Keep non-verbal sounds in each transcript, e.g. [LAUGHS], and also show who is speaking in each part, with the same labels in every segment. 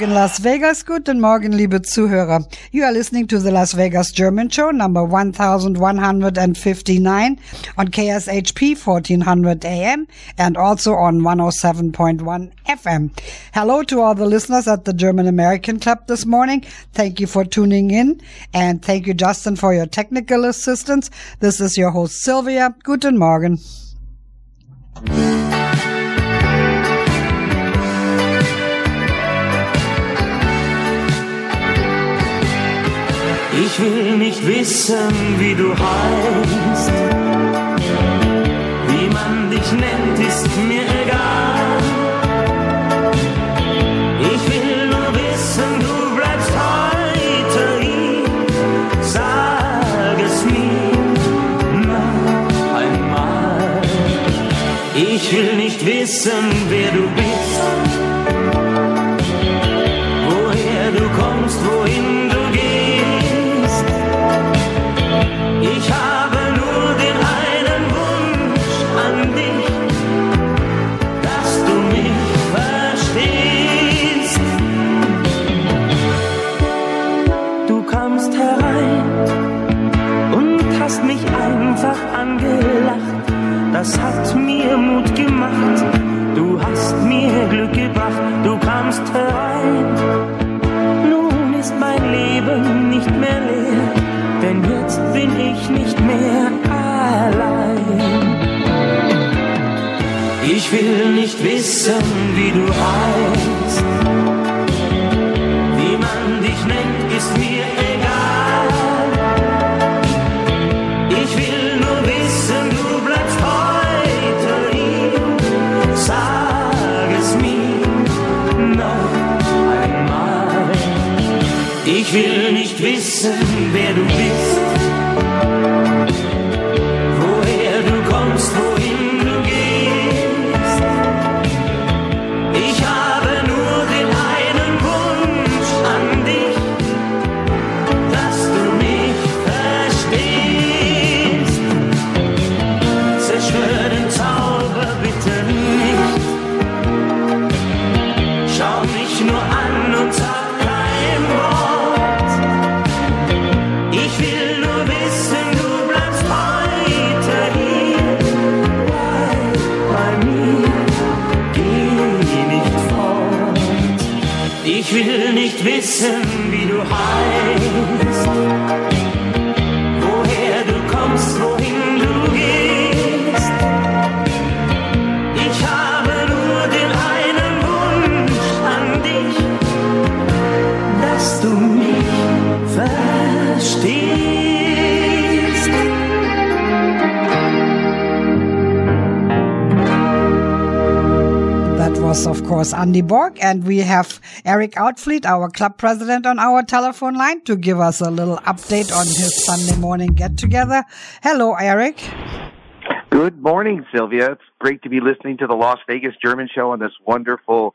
Speaker 1: Morgen Las Vegas, guten Morgen liebe Zuhörer. You are listening to the Las Vegas German Show number 1159 on KSHP 1400 AM and also on 107.1 FM. Hello to all the listeners at the German American Club this morning. Thank you for tuning in and thank you Justin for your technical assistance. This is your host Silvia. Guten Morgen.
Speaker 2: Ich will nicht wissen, wie du heißt. Wie man dich nennt, ist mir egal. Ich will nur wissen, du bleibst heute hier. Sag es mir noch einmal. Ich will nicht wissen, wer du bist.
Speaker 1: Andy Borg. And we have Eric Outfleet, our club president, on our telephone line to give us a little update on his Sunday morning get together. Hello, Eric.
Speaker 3: Good morning, Silvia. It's great to be listening to the Las Vegas German show on this wonderful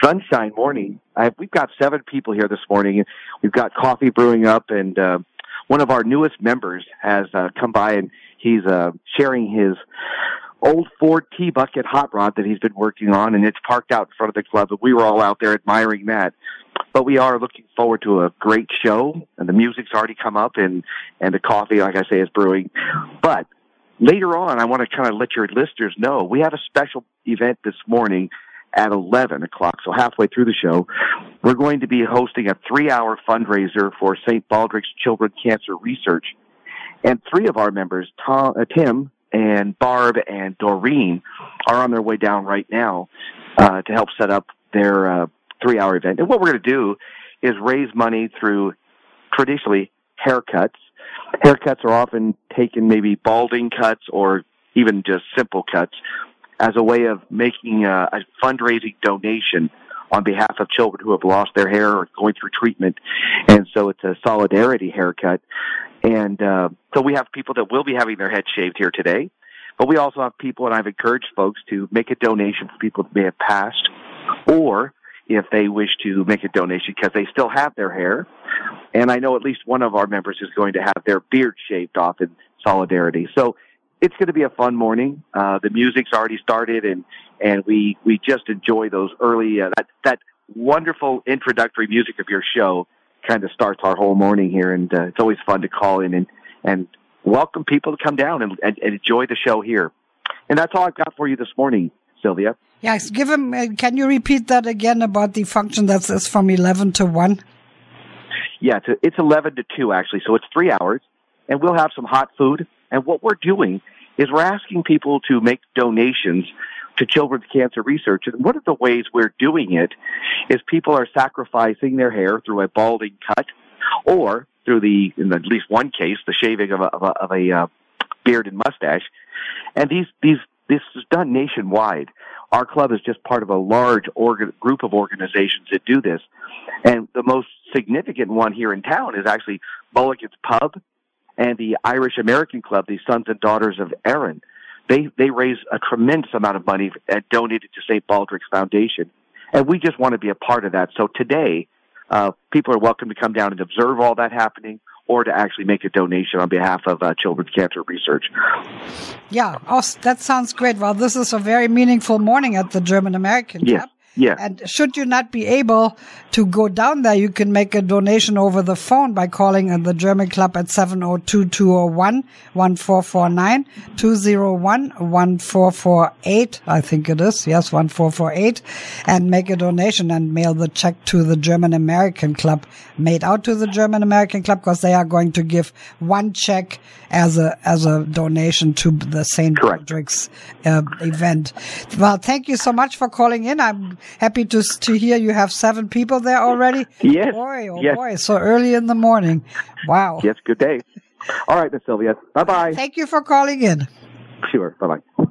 Speaker 3: sunshine morning. I, we've got seven people here this morning. We've got coffee brewing up, and uh, one of our newest members has uh, come by and he's uh, sharing his old Ford T bucket hot rod that he's been working on, and it's parked out in front of the club. And we were all out there admiring that. But we are looking forward to a great show, and the music's already come up, and and the coffee, like I say, is brewing. But later on, I want to kind of let your listeners know we have a special event this morning at 11 o'clock, so halfway through the show. We're going to be hosting a three hour fundraiser for St. Baldrick's Children Cancer Research. And three of our members, Tom, uh, Tim and Barb and Doreen, are on their way down right now uh, to help set up their uh, three hour event. And what we're going to do is raise money through traditionally haircuts. Haircuts are often taken maybe balding cuts or even just simple cuts as a way of making a, a fundraising donation on behalf of children who have lost their hair or going through treatment. And so it's a solidarity haircut. And uh, so we have people that will be having their head shaved here today. But we also have people, and I've encouraged folks to make a donation for people that may have passed, or if they wish to make a donation because they still have their hair. And I know at least one of our members is going to have their beard shaved off in solidarity. So it's going to be a fun morning. Uh, the music's already started, and and we we just enjoy those early uh, that that wonderful introductory music of your show kind of starts our whole morning here, and uh, it's always fun to call in and and welcome people to come down and, and, and enjoy the show here. And that's all I've got for you this morning, Silvia.
Speaker 1: Yes, give him. Uh, can you repeat that again about the function that says from eleven to one?
Speaker 3: Yeah, it's, it's eleven to two actually, so it's three hours, and we'll have some hot food. And what we're doing is we're asking people to make donations to children's cancer research. And one of the ways we're doing it is people are sacrificing their hair through a balding cut or through the, in at least one case, the shaving of a, of a, of a uh, beard and mustache. And these, these, this is done nationwide. Our club is just part of a large organ, group of organizations that do this. And the most significant one here in town is actually Mulligan's Pub and the Irish American Club, the Sons and Daughters of Erin. They, they raise a tremendous amount of money and donate it to St. Baldrick's Foundation. And we just want to be a part of that. So today, uh, people are welcome to come down and observe all that happening or to actually make a donation on behalf of uh, children's cancer research.
Speaker 1: Yeah, oh, that sounds great. Well, this is a very meaningful morning at the German American
Speaker 3: yes. Yeah.
Speaker 1: And should you not be able to go down there, you can make a donation over the phone by calling the German Club at 702-201-1449, 201-1448, I think it is. Yes, 1448, and make a donation and mail the check to the German American Club, made out to the German American Club because they are going to give one check as a, as a donation to the St. Patrick's uh, event. Well, thank you so much for calling in. I'm happy to to hear you have seven people there already.
Speaker 3: Yes.
Speaker 1: Boy, oh
Speaker 3: yes.
Speaker 1: boy, so early in the morning. Wow.
Speaker 3: Yes, good day. All right, Miss Silvia. Bye bye.
Speaker 1: Thank you for calling in.
Speaker 3: Sure. Bye bye.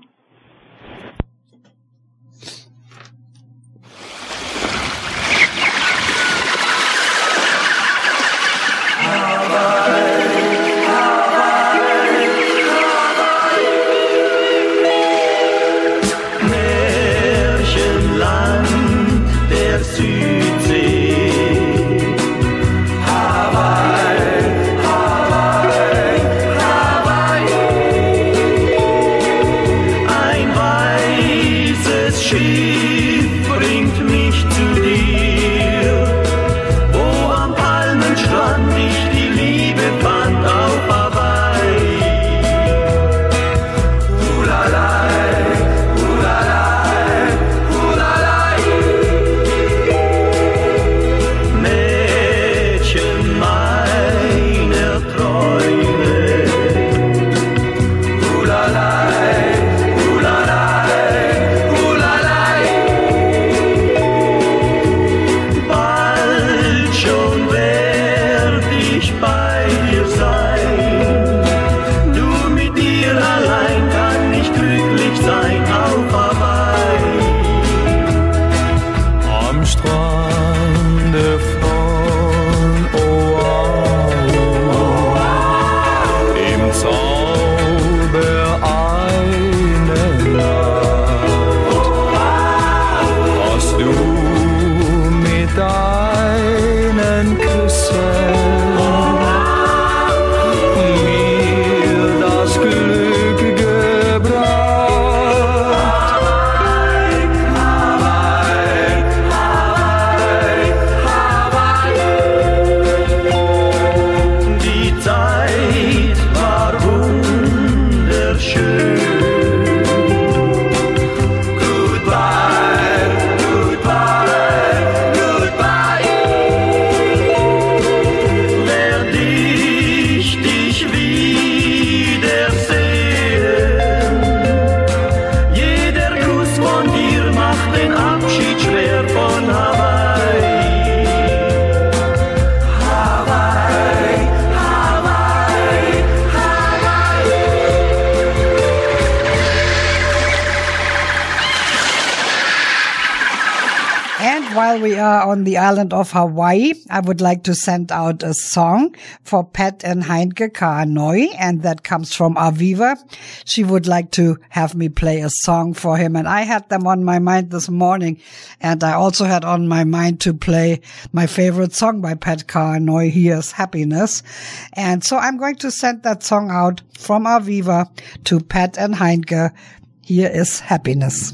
Speaker 1: Island of Hawaii, I would like to send out a song for Pat and Heinke Kaanoi, and that comes from Aviva. She would like to have me play a song for him, and I had them on my mind this morning, and I also had on my mind to play my favorite song by Pat Kaanoi, Here's Happiness. And so I'm going to send that song out from Aviva to Pat and Heinke. Here is Happiness.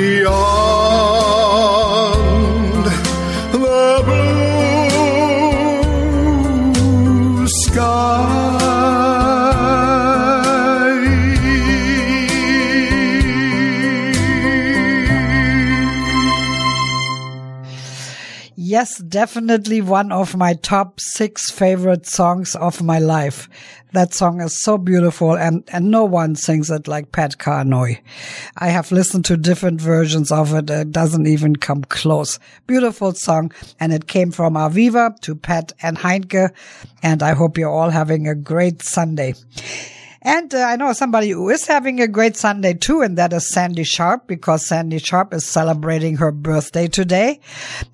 Speaker 4: beyond
Speaker 1: Yes, definitely one of my top six favorite songs of my life. That song is so beautiful and, and no one sings it like Pat Kaanoi. I have listened to different versions of it. It doesn't even come close. Beautiful song. And it came from Aviva to Pat and Heinke. And I hope you're all having a great Sunday. And uh, I know somebody who is having a great Sunday too, and that is Sandy Sharp, because Sandy Sharp is celebrating her birthday today.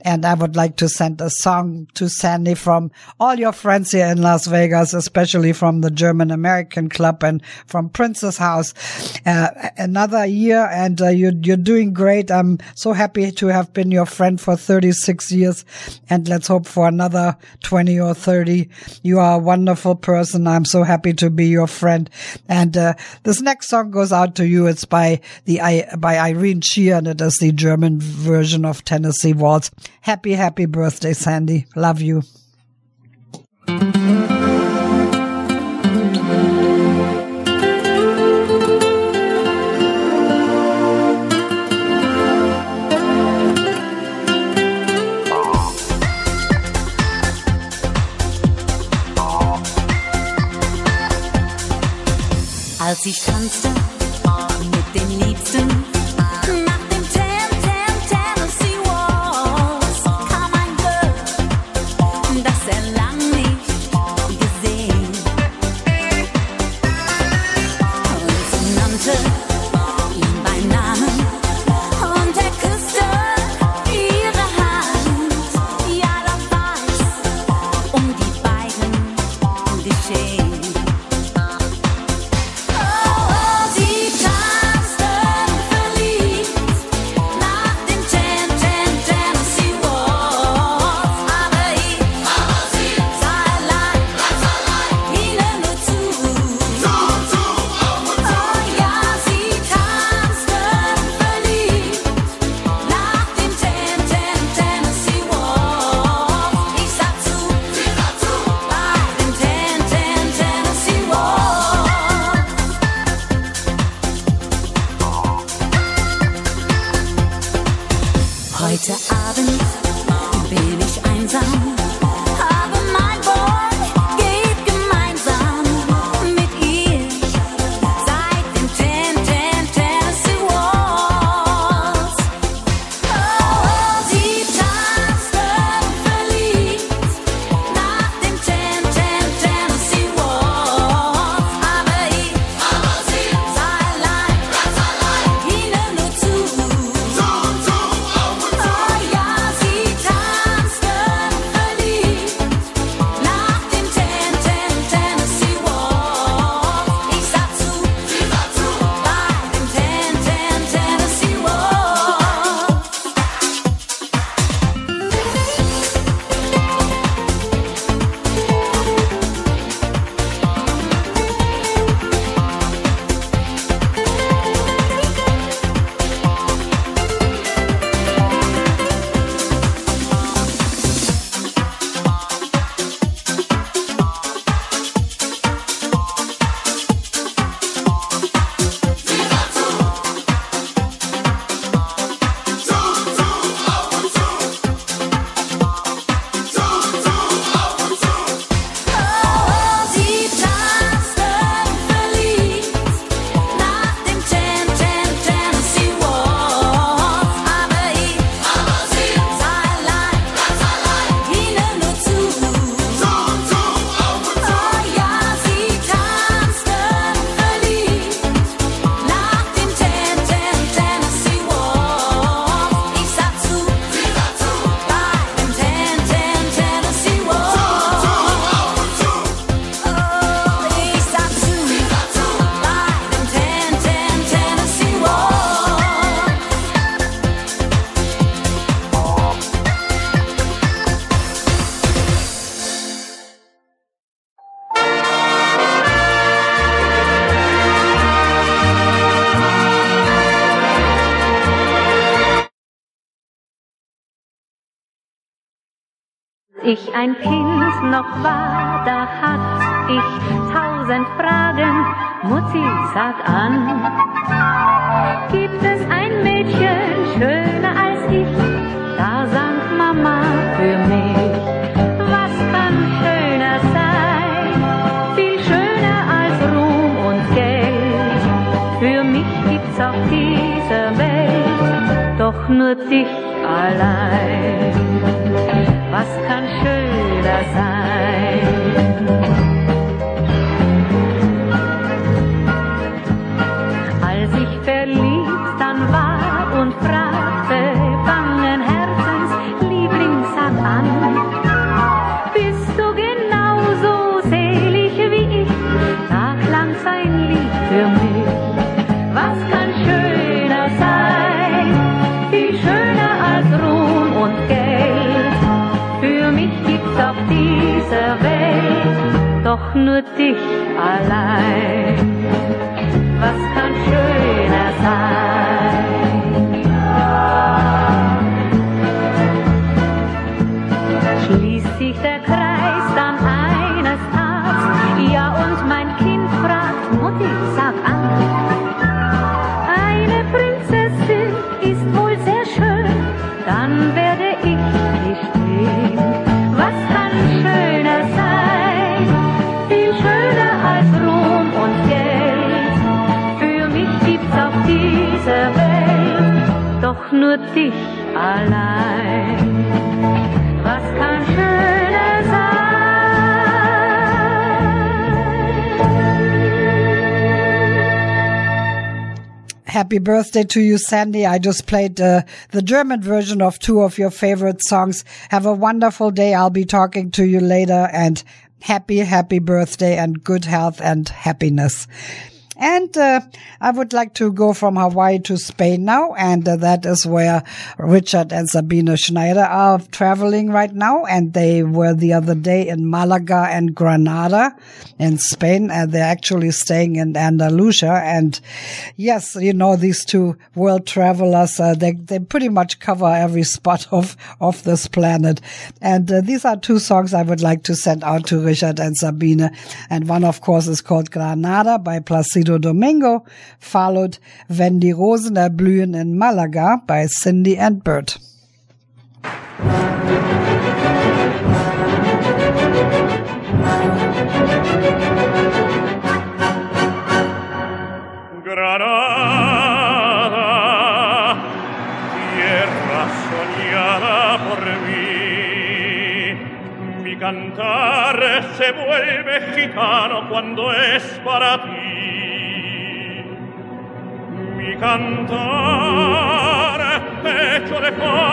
Speaker 1: And I would like to send a song to Sandy from all your friends here in Las Vegas, especially from the German American Club and from Princess House. Uh, another year, and uh, you're, you're doing great. I'm so happy to have been your friend for 36 years, and let's hope for another 20 or 30. You are a wonderful person. I'm so happy to be your friend. And uh, this next song goes out to you. It's by the by Irene Sheer, and it is the German version of Tennessee Waltz. Happy, happy birthday, Sandy. Love you.
Speaker 5: Ich tanzte
Speaker 6: ein Kind noch war, da hatt ich tausend Fragen. Mutti, sag an, gibt es ein Mädchen schöner als ich? Da sang Mama für mich, was kann schöner sein? Viel schöner als Ruhm und Geld. Für mich gibt's auf dieser Welt doch nur dich allein. Was kann schöner sein? Welt
Speaker 1: Happy birthday to you, Sandy. I just played uh, the German version of two of your favorite songs. Have a wonderful day. I'll be talking to you later and happy, happy birthday and good health and happiness. And uh, I would like to go from Hawaii to Spain now, and uh, that is where Richard and Sabine Schneider are traveling right now. And they were the other day in Malaga and Granada in Spain, and they're actually staying in Andalusia. And yes, you know these two world travelers, uh, they they pretty much cover every [LAUGHS] spot of of this planet. And uh, these are two songs I would like to send out to Richard and Sabine. And one, of course, is called Granada by Placido Domingo, followed Wenn die Rosen erblühen in Malaga by Cindy and Bert.
Speaker 7: Granada, tierra soñada por mí. Mi cantar se vuelve gitano cuando es para ti. di cantare e ciò le fantasia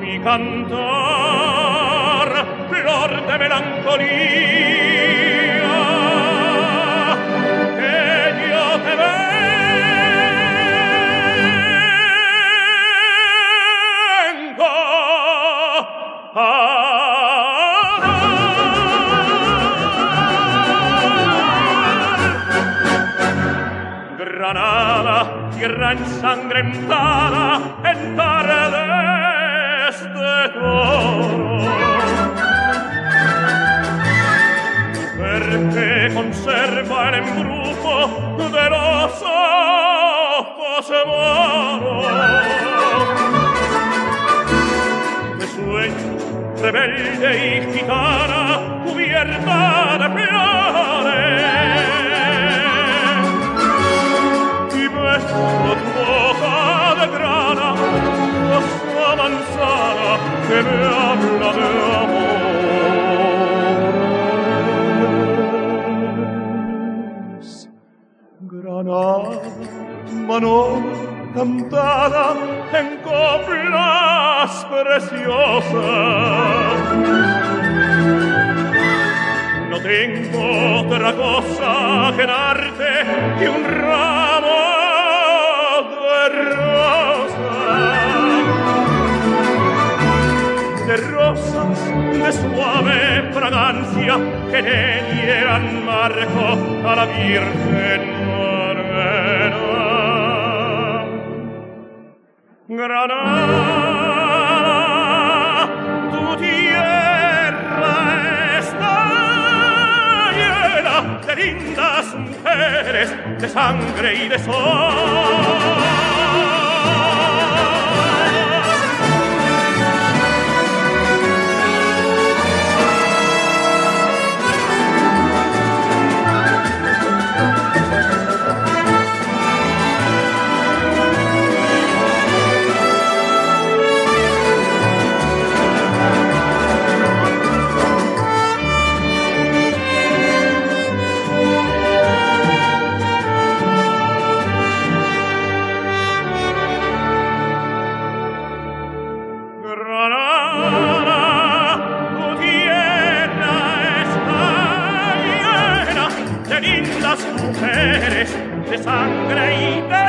Speaker 7: mi cantar flor de melancolia che Dio te venga a tierra ensangrentada en tardes de toro. Perché conserva el embrujo de los ojos moros. De sueño rebelde y gitana cubierta de flores. Beso tu boca de grana, rosa manzana que me habla de amores. Granada, mano cantada en coplas preciosas. No tengo otra cosa que darte que un ramo de rosa, de rosas de suave fragancia que le dieran marco a la Virgen Morena.
Speaker 5: Granada, tu tierra está llena de lindas mujeres, de sangre y de sol. sangre y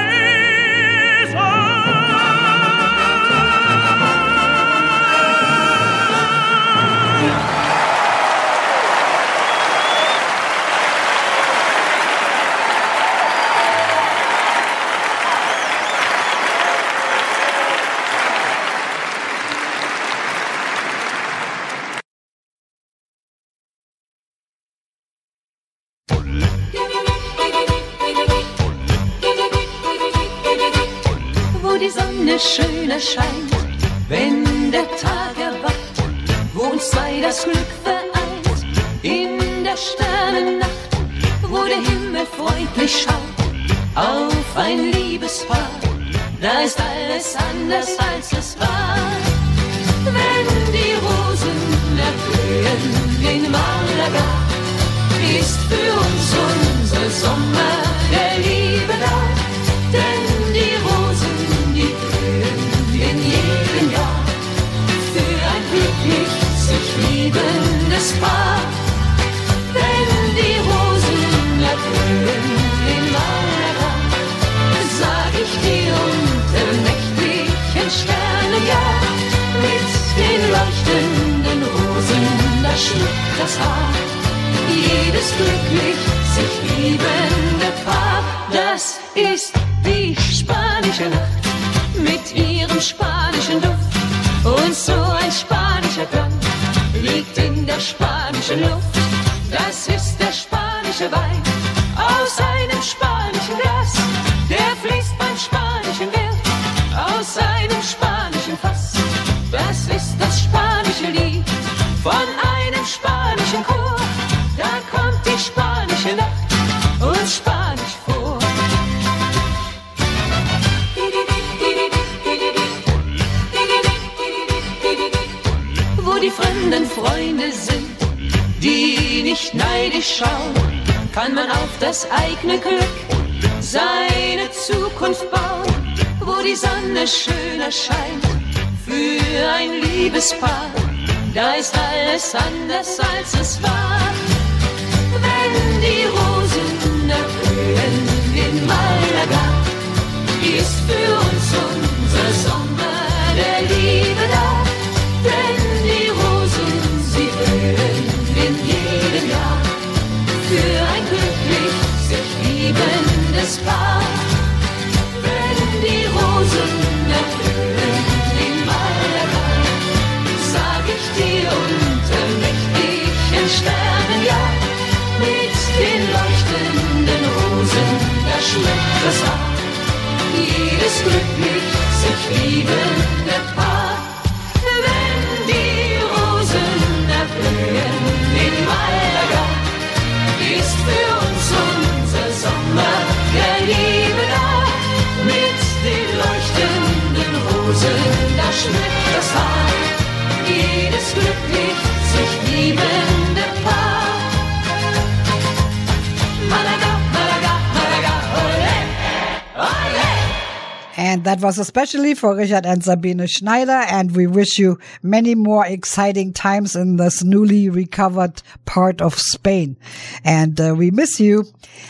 Speaker 1: For Richard and Sabine Schneider, and we wish you many more exciting times in this newly recovered part of Spain. And uh, we miss you.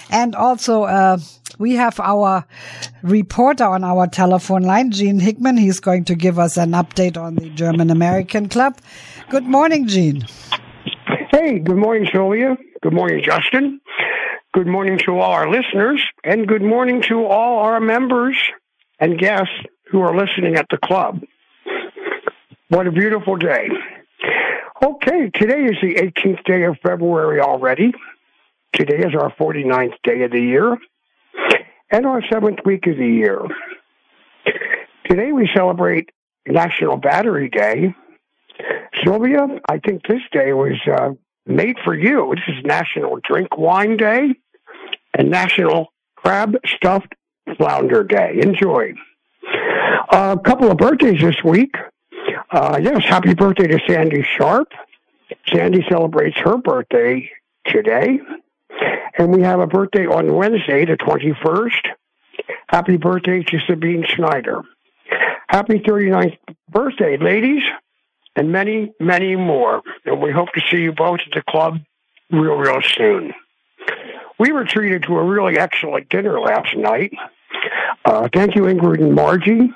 Speaker 1: And also, uh, we have our reporter on our telephone line, Gene Hickman. He's going to give us an update on the German American Club. Good morning, Gene.
Speaker 8: Hey, good morning, Julia. Good morning, Justin. Good morning to all our listeners, and good morning to all our members and guests who are listening at the club. What a beautiful day. Okay, today is the 18th day of February already. Today is our 49th day of the year and our seventh week of the year. Today we celebrate National Battery Day. Silvia, I think this day was uh, made for you. This is National Drink Wine Day and National Crab Stuffed Flounder Day. Enjoy. Uh, a couple of birthdays this week. Uh, yes, happy birthday to Sandy Sharp. Sandy celebrates her birthday today. And we have a birthday on Wednesday, the 21st. Happy birthday to Sabine Schneider. Happy 39th birthday, ladies, and many, many more. And we hope to see you both at the club real, real soon. We were treated to a really excellent dinner last night. Uh, thank you, Ingrid and Margie.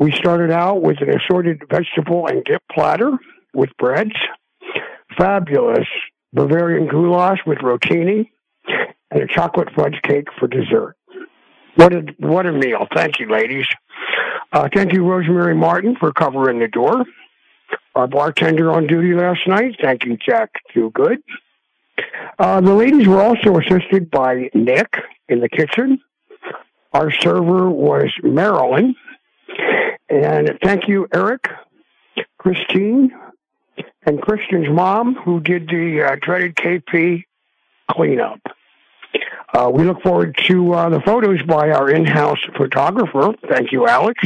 Speaker 8: We started out with an assorted vegetable and dip platter with breads, fabulous Bavarian goulash with rotini, and a chocolate fudge cake for dessert. What a what a meal! Thank you, ladies. Uh, thank you, Rosemary Martin, for covering the door. Our bartender on duty last night. Thank you, Jack Too Good. Uh, the ladies were also assisted by Nick in the kitchen. Our server was Marilyn. And thank you, Eric, Christine, and Christian's mom, who did the uh, dreaded KP cleanup. Uh, we look forward to uh, the photos by our in-house photographer. Thank you, Alex.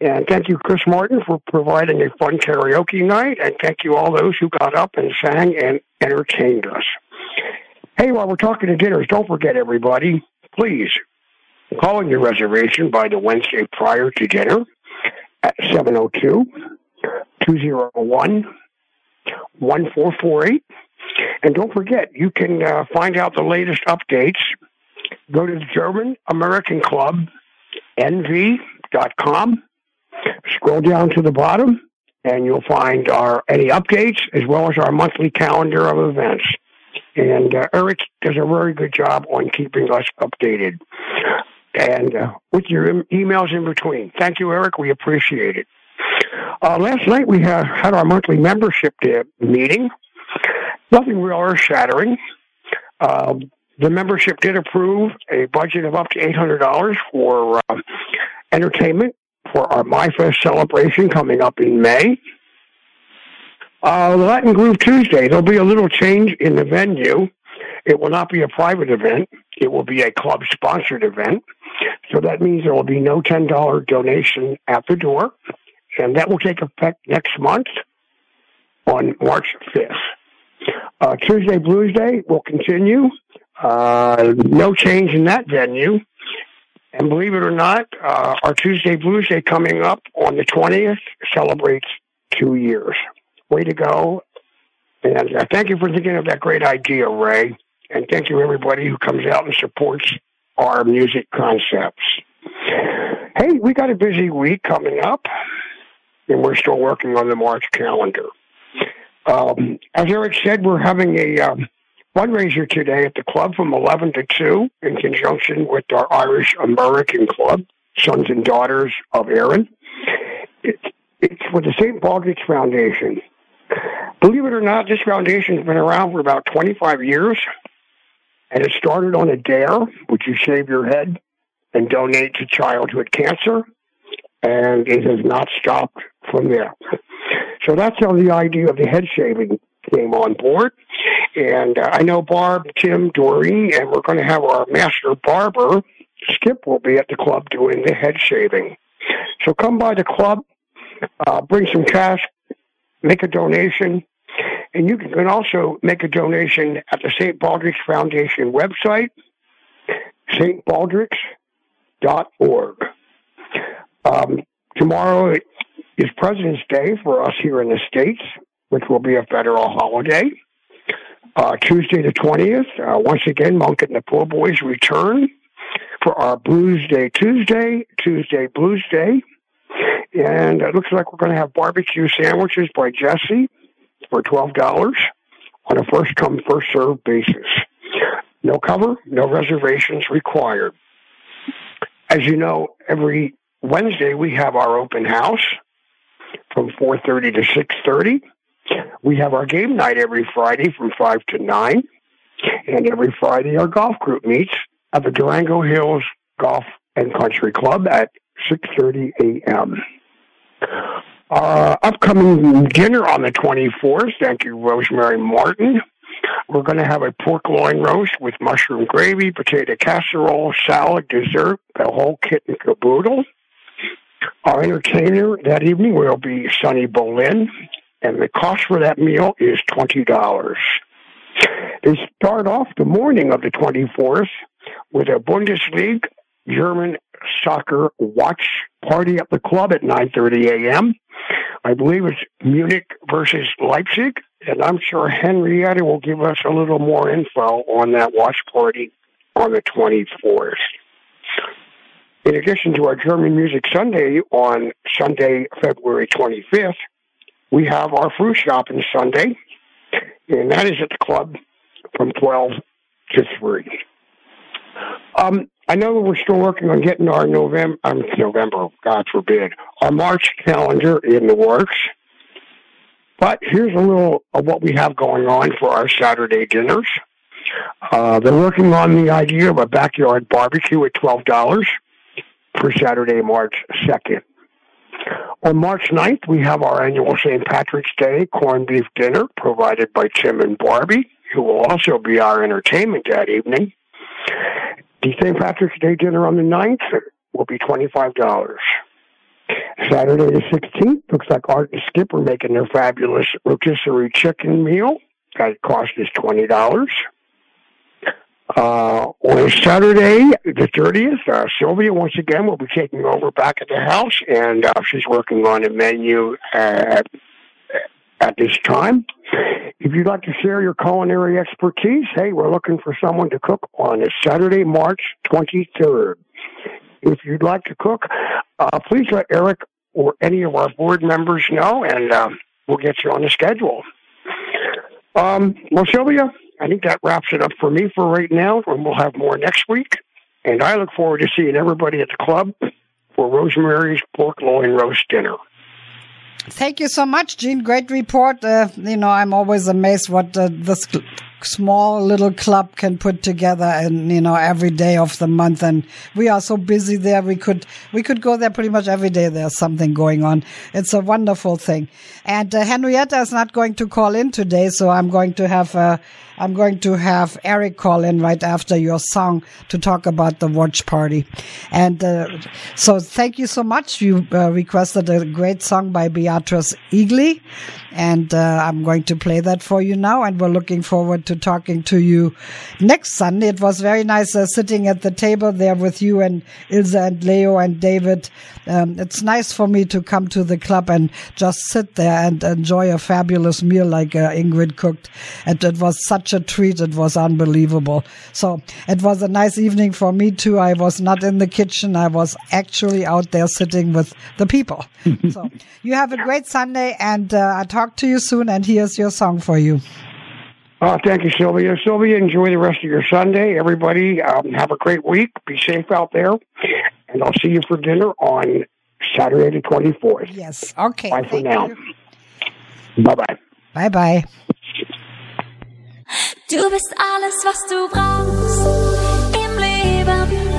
Speaker 8: And thank you, Chris Martin, for providing a fun karaoke night. And thank you all those who got up and sang and entertained us. Hey, while we're talking to dinners, don't forget, everybody, please call in your reservation by the Wednesday prior to dinner at 702 201 1448. And don't forget, you can uh, find out the latest updates. Go to the German American Club, nv.com. Scroll down to the bottom, and you'll find our any updates as well as our monthly calendar of events. And uh, Eric does a very good job on keeping us updated and uh, with your emails in between. Thank you, Eric. We appreciate it. Uh, last night we had, had our monthly membership meeting. Nothing real earth shattering. Um, the membership did approve a budget of up to $800 for uh, entertainment for our Maifest celebration coming up in May. Uh, Latin Groove Tuesday, there'll be a little change in the venue. It will not be a private event. It will be a club sponsored event. So that means there will be no $10 donation at the door. And that will take effect next month on March 5th. Uh, Tuesday Blues Day will continue. Uh, no change in that venue. And believe it or not, uh, our Tuesday Blues Day coming up on the 20th celebrates two years. Way to go. And uh, thank you for thinking of that great idea, Ray. And thank you, everybody who comes out and supports our music concepts. Hey, we got a busy week coming up, and we're still working on the March calendar. Um, as Eric said, we're having a um, fundraiser today at the club from 11 to 2 in conjunction with our Irish American Club, Sons and Daughters of Erin. It's, it's with the St. Baldrick's Foundation. Believe it or not, this foundation has been around for about 25 years, and it started on a dare, which you shave your head and donate to childhood cancer, and it has not stopped from there. So that's how the idea of the head shaving came on board. And uh, I know Barb, Tim, Doreen, and we're going to have our master barber, Skip, will be at the club doing the head shaving. So come by the club, uh, bring some cash, make a donation, and you can also make a donation at the St. Baldrick's Foundation website, stbaldricks.org. Um, tomorrow is President's Day for us here in the States, which will be a federal holiday. Uh, Tuesday the 20th, uh, once again, Monk and the Poor Boys return for our Blues Day Tuesday, Tuesday Blues Day. And it looks like we're going to have barbecue sandwiches by Jesse for $12 on a first come, first served basis. No cover, no reservations required. As you know, every Wednesday, we have our open house from 4.30 to 6.30. We have our game night every Friday from 5 to 9. And every Friday, our golf group meets at the Durango Hills Golf and Country Club at 6.30 a.m. Our upcoming dinner on the 24th, thank you, Rosemary Martin. We're going to have a pork loin roast with mushroom gravy, potato casserole, salad, dessert, the whole kit and caboodle. Our entertainer that evening will be Sonny Bolin, and the cost for that meal is $20. They start off the morning of the 24th with a Bundesliga German soccer watch party at the club at 9:30 a.m. I believe it's Munich versus Leipzig, and I'm sure Henrietta will give us a little more info on that watch party on the 24th. In addition to our German Music Sunday on Sunday, February 25th, we have our Frühschoppen Sunday, and that is at the club from 12 to 3. Um, I know we're still working on getting our November, um, November, God forbid, our March calendar in the works. But here's a little of what we have going on for our Saturday dinners. Uh, they're working on the idea of a backyard barbecue at $12 for Saturday, March 2nd. On March 9th, we have our annual St. Patrick's Day corned beef dinner provided by Tim and Barbie, who will also be our entertainment that evening. The St. Patrick's Day dinner on the 9th will be $25. Saturday the 16th, looks like Art and Skip are making their fabulous rotisserie chicken meal. That cost is $20. Uh, on Saturday, the 30th, uh, Silvia once again will be taking over back at the house, and uh, she's working on a menu at, at this time. If you'd like to share your culinary expertise, hey, we're looking for someone to cook on a Saturday, March 23rd. If you'd like to cook, uh, please let Eric or any of our board members know, and um, we'll get you on the schedule. Um, well, Silvia, I think that wraps it up for me for right now, and we'll have more next week. And I look forward to seeing everybody at the club for Rosemary's Pork Loin Roast Dinner.
Speaker 1: Thank you so much, Gene. Great report. Uh, you know, I'm always amazed what uh, this small little club can put together and you know every day of the month. And we are so busy there. We could we could go there pretty much every day. There's something going on. It's a wonderful thing. And uh, henrietta is not going to call in today so i'm going to have uh, I'm going to have Eric call in right after your song to talk about the watch party. And uh, so thank you so much. You uh, requested a great song by Beatrice Egli. And uh, I'm going to play that for you now. And we're looking forward to talking to you next Sunday. It was very nice uh, sitting at the table there with you and Ilse and Leo and David. Um, it's nice for me to come to the club and just sit there and enjoy a fabulous meal like uh, Ingrid cooked. And it was such a treat. It was unbelievable. So it was a nice evening for me too. I was not in the kitchen. I was actually out there sitting with the people. [LAUGHS] so you have a great Sunday and uh, I talk to you soon. And here's your song for you.
Speaker 8: Uh, thank you, Silvia. Silvia, enjoy the rest of your Sunday. Everybody, um, have a great week. Be safe out there. And I'll see you for dinner on Saturday the 24th.
Speaker 1: Yes. Okay.
Speaker 8: Bye for
Speaker 1: Thank
Speaker 8: now. Bye bye.
Speaker 1: Bye bye.
Speaker 5: Du bist alles, was du brauchst im Leben.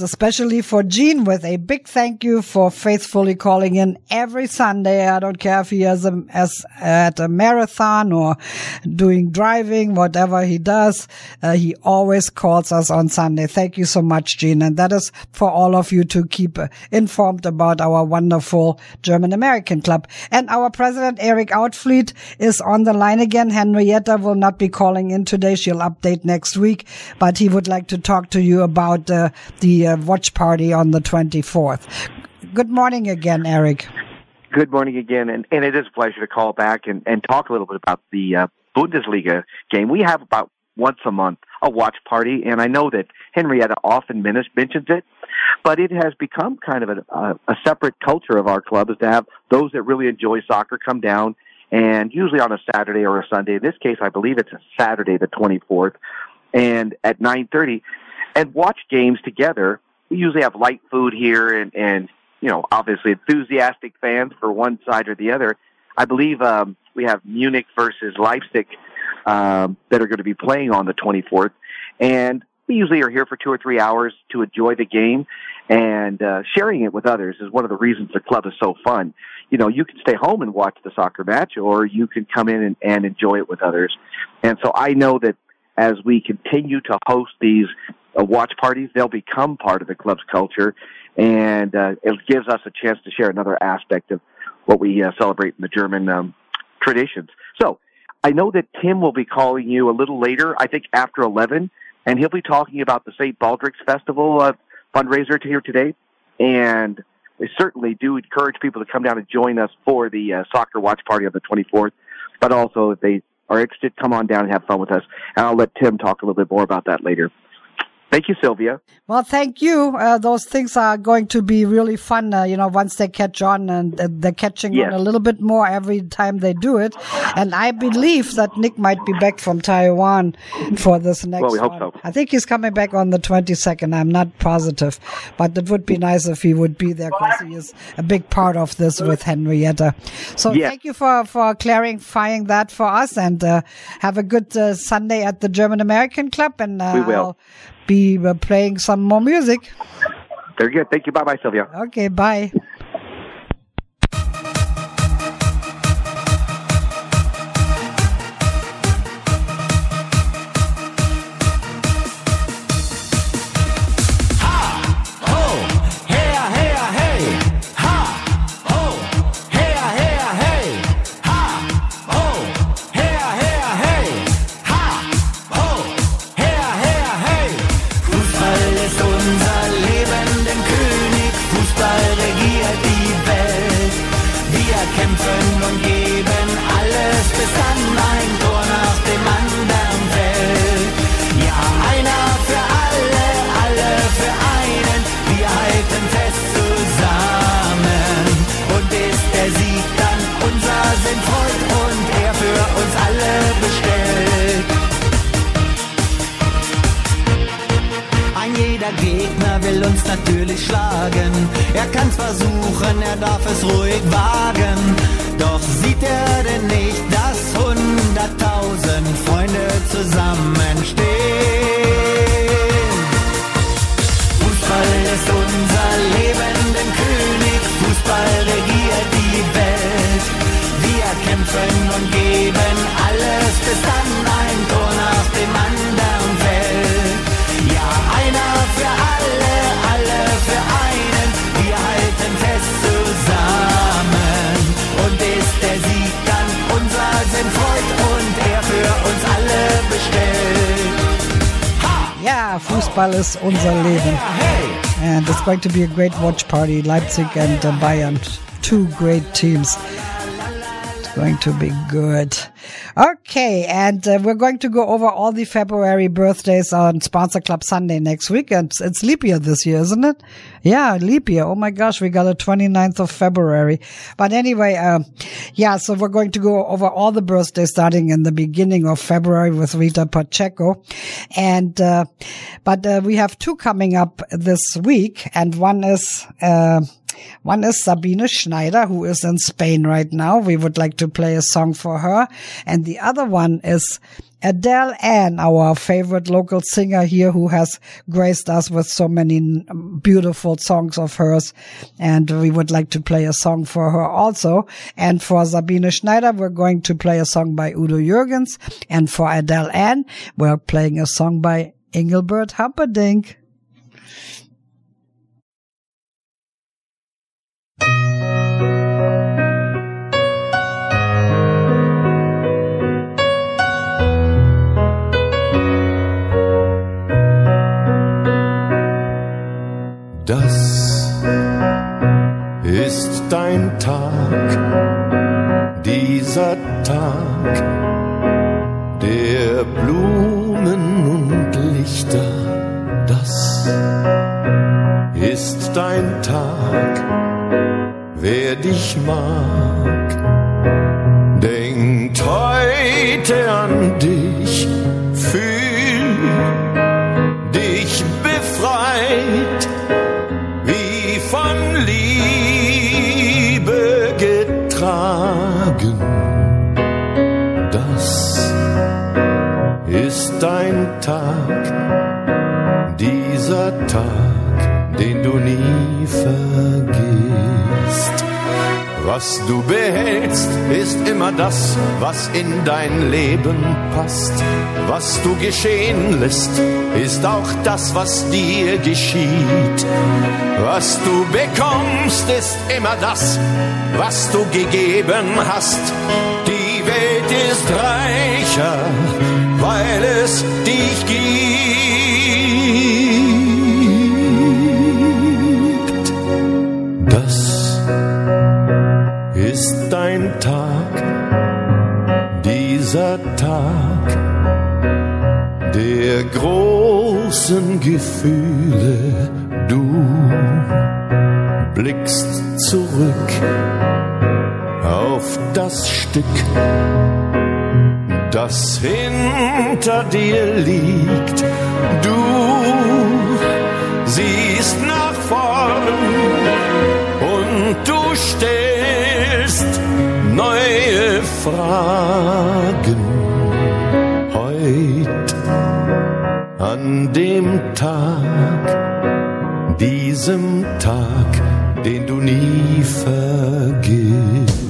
Speaker 1: Especially for Gene with a big thank you for faithfully calling in every Sunday. I don't care if he is a, as at a marathon or doing driving, whatever he does. Uh, he always calls us on Sunday. Thank you so much, Gene. And that is for all of you to keep uh, informed about our wonderful German American club. And our president, Eric Outfleet, is on the line again. Henrietta will not be calling in today. She'll update next week, but he would like to talk to you about uh, the watch party on the 24th. Good morning again, Eric.
Speaker 3: Good morning again, and, and it is a pleasure to call back and, and talk a little bit about the uh, Bundesliga game. We have about once a month a watch party, and I know that Henrietta often men- mentions it, but it has become kind of a, a, a separate culture of our club is to have those that really enjoy soccer come down, and usually on a Saturday or a Sunday. In this case, I believe it's a Saturday, the 24th, and at 9:30 and watch games together. We usually have light food here and, and, you know, obviously enthusiastic fans for one side or the other. I believe, um, we have Munich versus Leipzig, um, that are going to be playing on the 24th. And we usually are here for two or three hours to enjoy the game and, uh, sharing it with others is one of the reasons the club is so fun. You know, you can stay home and watch the soccer match or you can come in and, and enjoy it with others. And so I know that as we continue to host these uh, watch parties, they'll become part of the club's culture, and uh, it gives us a chance to share another aspect of what we uh, celebrate in the German um, traditions. So, I know that Tim will be calling you a little later, I think after 11, and he'll be talking about the St. Baldrick's Festival uh, fundraiser here today. And I certainly do encourage people to come down and join us for the uh, soccer watch party on the 24th, but also if they are interested, come on down and have fun with us. And I'll let Tim talk a little bit more about that later. Thank you, Silvia.
Speaker 1: Well, thank you. Uh, those things are going to be really fun, uh, you know, once they catch on and they're catching
Speaker 3: Yes.
Speaker 1: on a little bit more every time they do it. And I believe that Nick might be back from Taiwan for this next
Speaker 3: Well, we hope
Speaker 1: one.
Speaker 3: so.
Speaker 1: I think he's coming back on the 22nd. I'm not positive, but it would be nice if he would be there because he is a big part of this with Henrietta. So
Speaker 3: Yes.
Speaker 1: thank you for, for clarifying that for us and uh, have a good uh, Sunday at the German American Club. And uh,
Speaker 3: We will.
Speaker 1: I'll be uh, playing some more music.
Speaker 3: Very good. Thank you. Bye bye, Silvia.
Speaker 1: Okay, bye.
Speaker 9: Ist unser Leben.
Speaker 1: And it's going to be a great watch party. Leipzig and uh, Bayern, two great teams. It's going to be good. Okay, and uh, we're going to go over all the February birthdays on Sponsor Club Sunday next week. And it's, leap year this year, isn't it? Yeah, leap year. Oh my gosh, we got a 29th of February. But anyway, um, yeah, so we're going to go over all the birthdays starting in the beginning of February with Rita Pacheco. And, uh, but, uh, we have two coming up this week and one is, uh, One is Sabine Schneider, who is in Spain right now. We would like to play a song for her. And the other one is Adele Ann, our favorite local singer here who has graced us with so many beautiful songs of hers. And we would like to play a song for her also. And for Sabine Schneider, we're going to play a song by Udo Jürgens. And for Adele Ann, we're playing a song by Engelbert Humperdinck.
Speaker 10: Wer dich mag, denkt heute an dich, fühl dich befreit wie von Liebe getragen. Das ist dein Tag, dieser Tag, den du nie vergisst. Was du behältst, ist immer das, was in dein Leben passt. Was du geschehen lässt, ist auch das, was dir geschieht. Was du bekommst, ist immer das, was du gegeben hast. Die Welt ist reicher, weil es dich gibt. Großen Gefühle. Du blickst zurück auf das Stück, das hinter dir liegt. Du siehst nach vorn und du stellst neue Fragen. An dem Tag, diesem Tag, den du nie vergisst.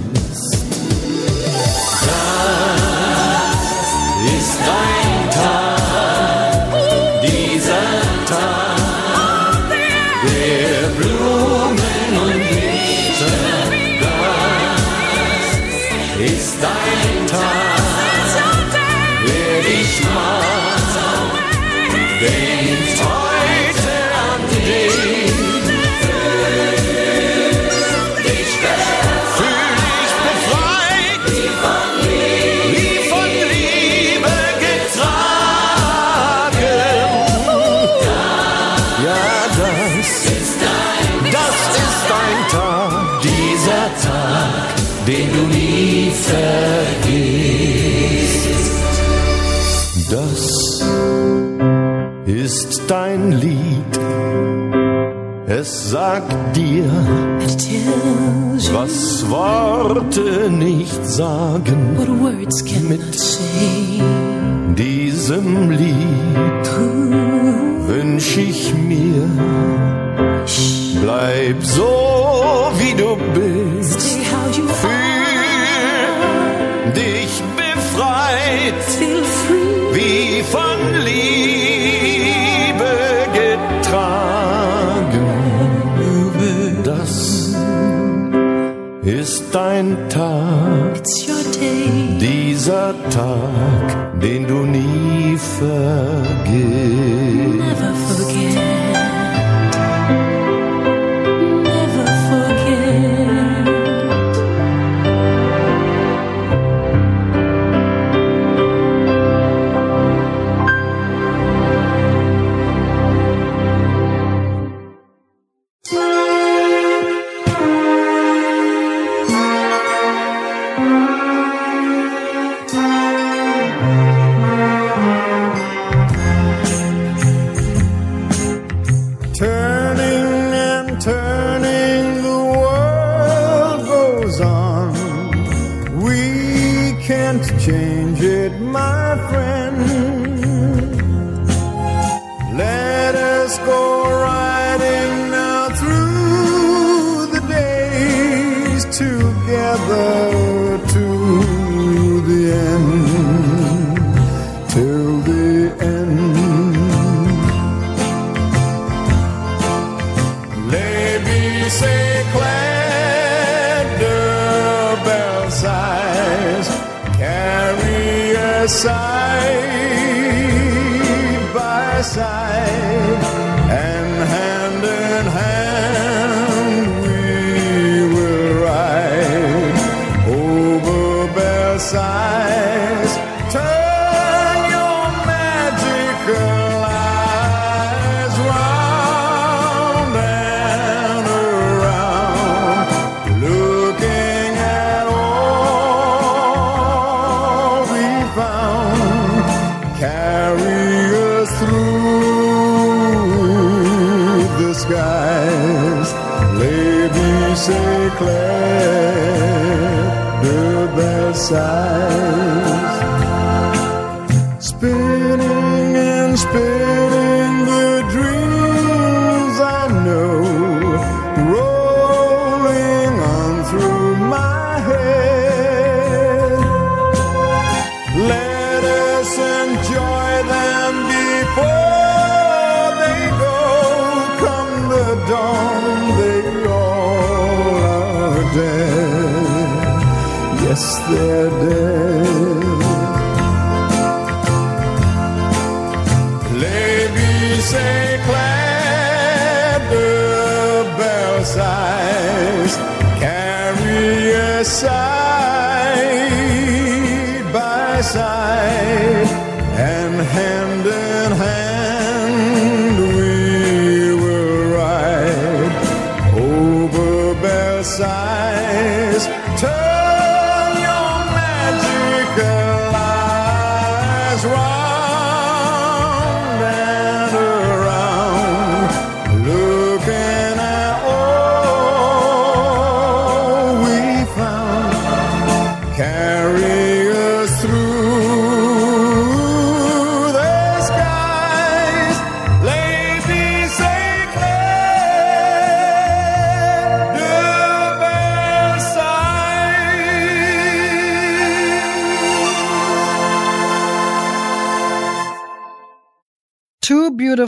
Speaker 10: Sagt dir, was Worte nicht sagen. Mit diesem Lied wünsch ich mir, bleib so Tag, den du nie vergisst. Us Versailles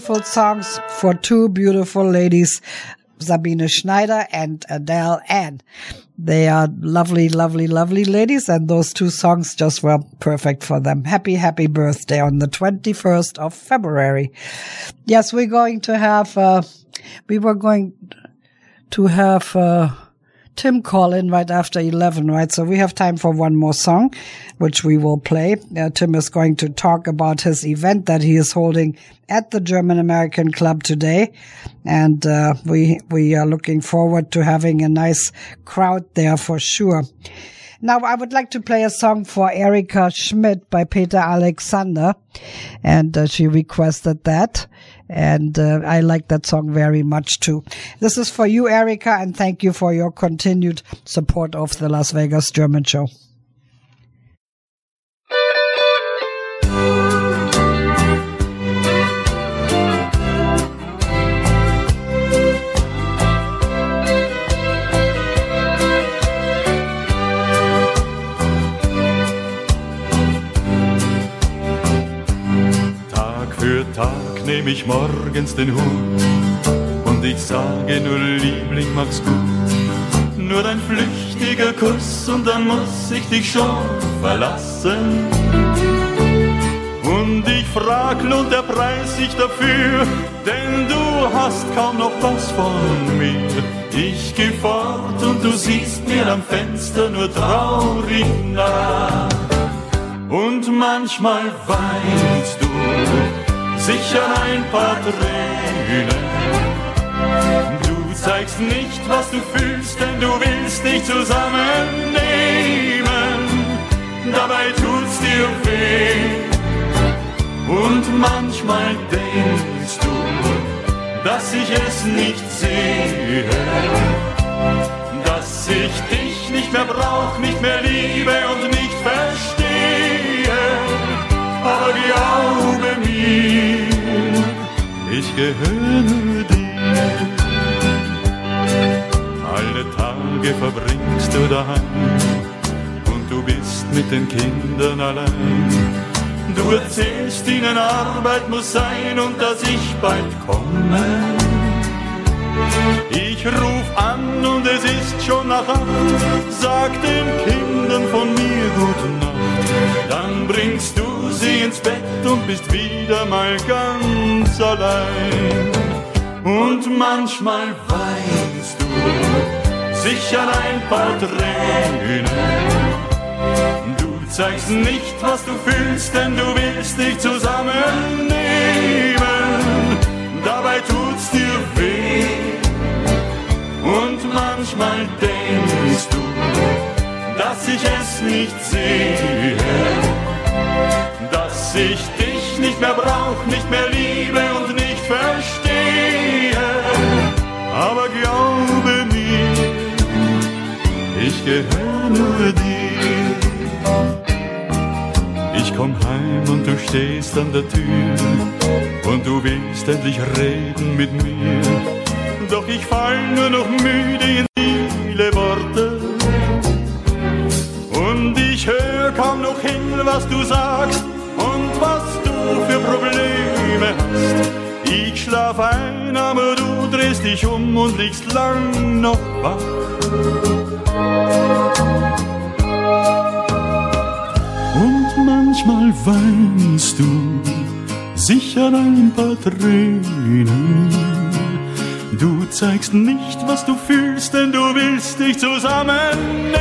Speaker 1: beautiful songs for two beautiful ladies, Sabine Schneider and Adele Ann. They are lovely, lovely, lovely ladies, and those two songs just were perfect for them. Happy, happy birthday on the 21st of February. Yes, we're going to have, uh, we were going to have, uh, Tim call in right after 11, right? So we have time for one more song, which we will play. Uh, Tim is going to talk about his event that he is holding at the German American Club today. And, uh, we, we are looking forward to having a nice crowd there for sure. Now, I would like to play a song for Erika Schmidt by Peter Alexander. And uh, she requested that. And uh, I like that song very much too. This is for you, Erica, and thank you for your continued support of the Las Vegas German Show.
Speaker 11: Ich morgens den Hut und ich sage nur Liebling, mach's gut. Nur ein flüchtiger Kuss und dann muss ich dich schon verlassen. Und ich frag, lohnt der Preis sich dafür, denn du hast kaum noch was von mir. Ich geh fort und du siehst mir am Fenster nur traurig nach. Und manchmal weinst du sicher ein paar Tränen. Du zeigst nicht, was du fühlst, denn du willst dich zusammennehmen. Dabei tut's dir weh. Und manchmal denkst du, dass ich es nicht sehe. Dass ich dich nicht mehr brauch, nicht mehr liebe und nicht verstehe. Ich gehöre dir. Alle Tage verbringst du daheim und du bist mit den Kindern allein. Du erzählst ihnen, Arbeit muss sein und dass ich bald komme. Ich ruf an und es ist schon nach acht, sag den Kindern von mir gute Nacht. Dann bringst du sie ins Bett und bist wieder mal ganz allein. Und manchmal weinst du sicher ein paar Tränen. Du zeigst nicht, was du fühlst, denn du willst dich zusammennehmen. Dabei tut's dir weh. Und manchmal denkst du, dass ich es nicht sehe, dass ich dich nicht mehr brauch, nicht mehr liebe und nicht verstehe. Aber glaube mir, ich gehöre nur dir. Ich komm heim und du stehst an der Tür und du willst endlich reden mit mir. Doch ich fall nur noch müde in viele Worte und ich hör kaum noch hin, was du sagst für Probleme hast. Ich schlaf ein, aber du drehst dich um und liegst lang noch wach. Und manchmal weinst du sicher ein paar Tränen. Du zeigst nicht, was du fühlst, denn du willst dich zusammennehmen.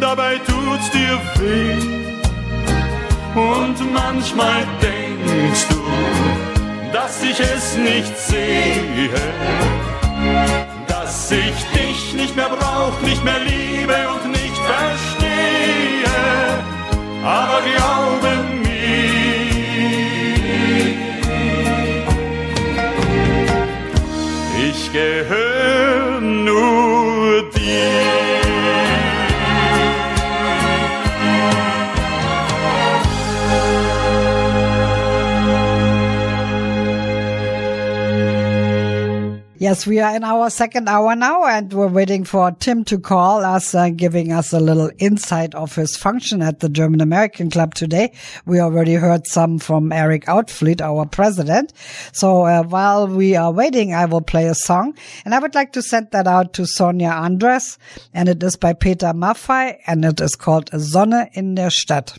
Speaker 11: Dabei tut's dir weh. Und manchmal denkst du, dass ich es nicht sehe. Dass ich dich nicht mehr brauch, nicht mehr liebe und nicht verstehe. Aber glaube mir, ich gehöre
Speaker 1: Yes, we are in our second hour now and we're waiting for Tim to call us, uh, giving us a little insight of his function at the German American Club today. We already heard some from Eric Outfleet, our president. So uh, while we are waiting, I will play a song and I would like to send that out to Sonja Andres and it is by Peter Maffay and it is called Sonne in der Stadt.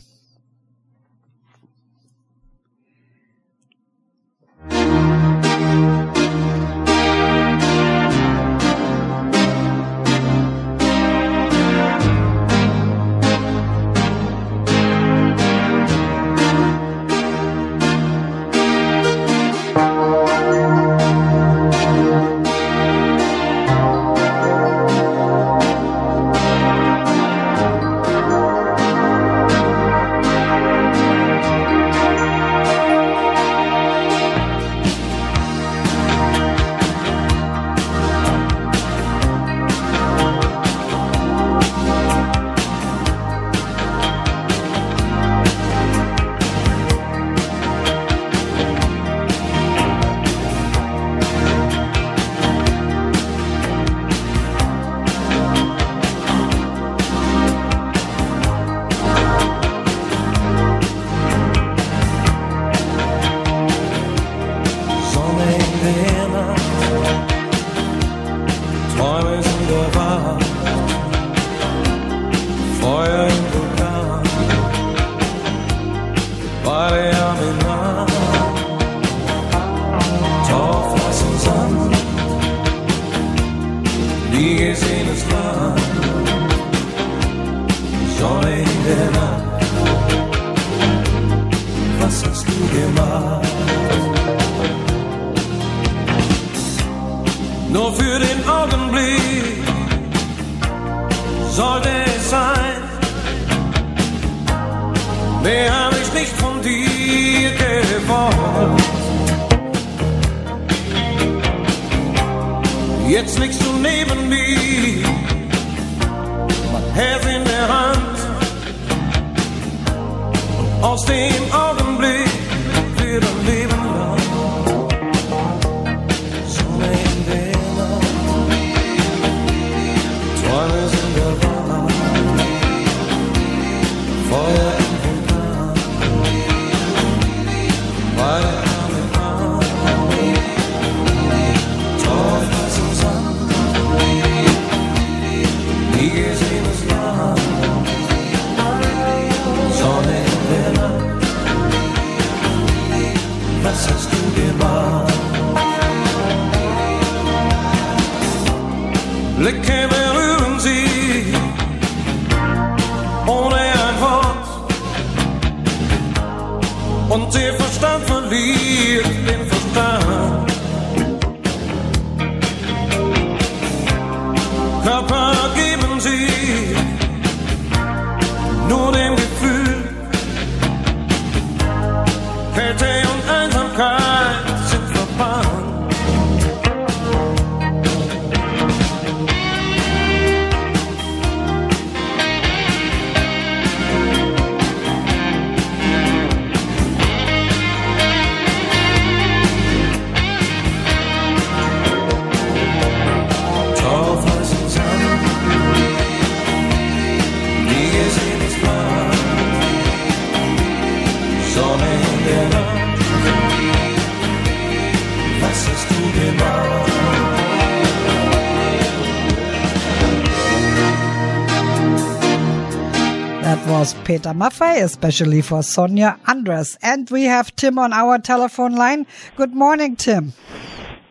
Speaker 1: Peter Maffay, especially for Sonia Andres. And we have Tim on our telephone line. Good morning, Tim.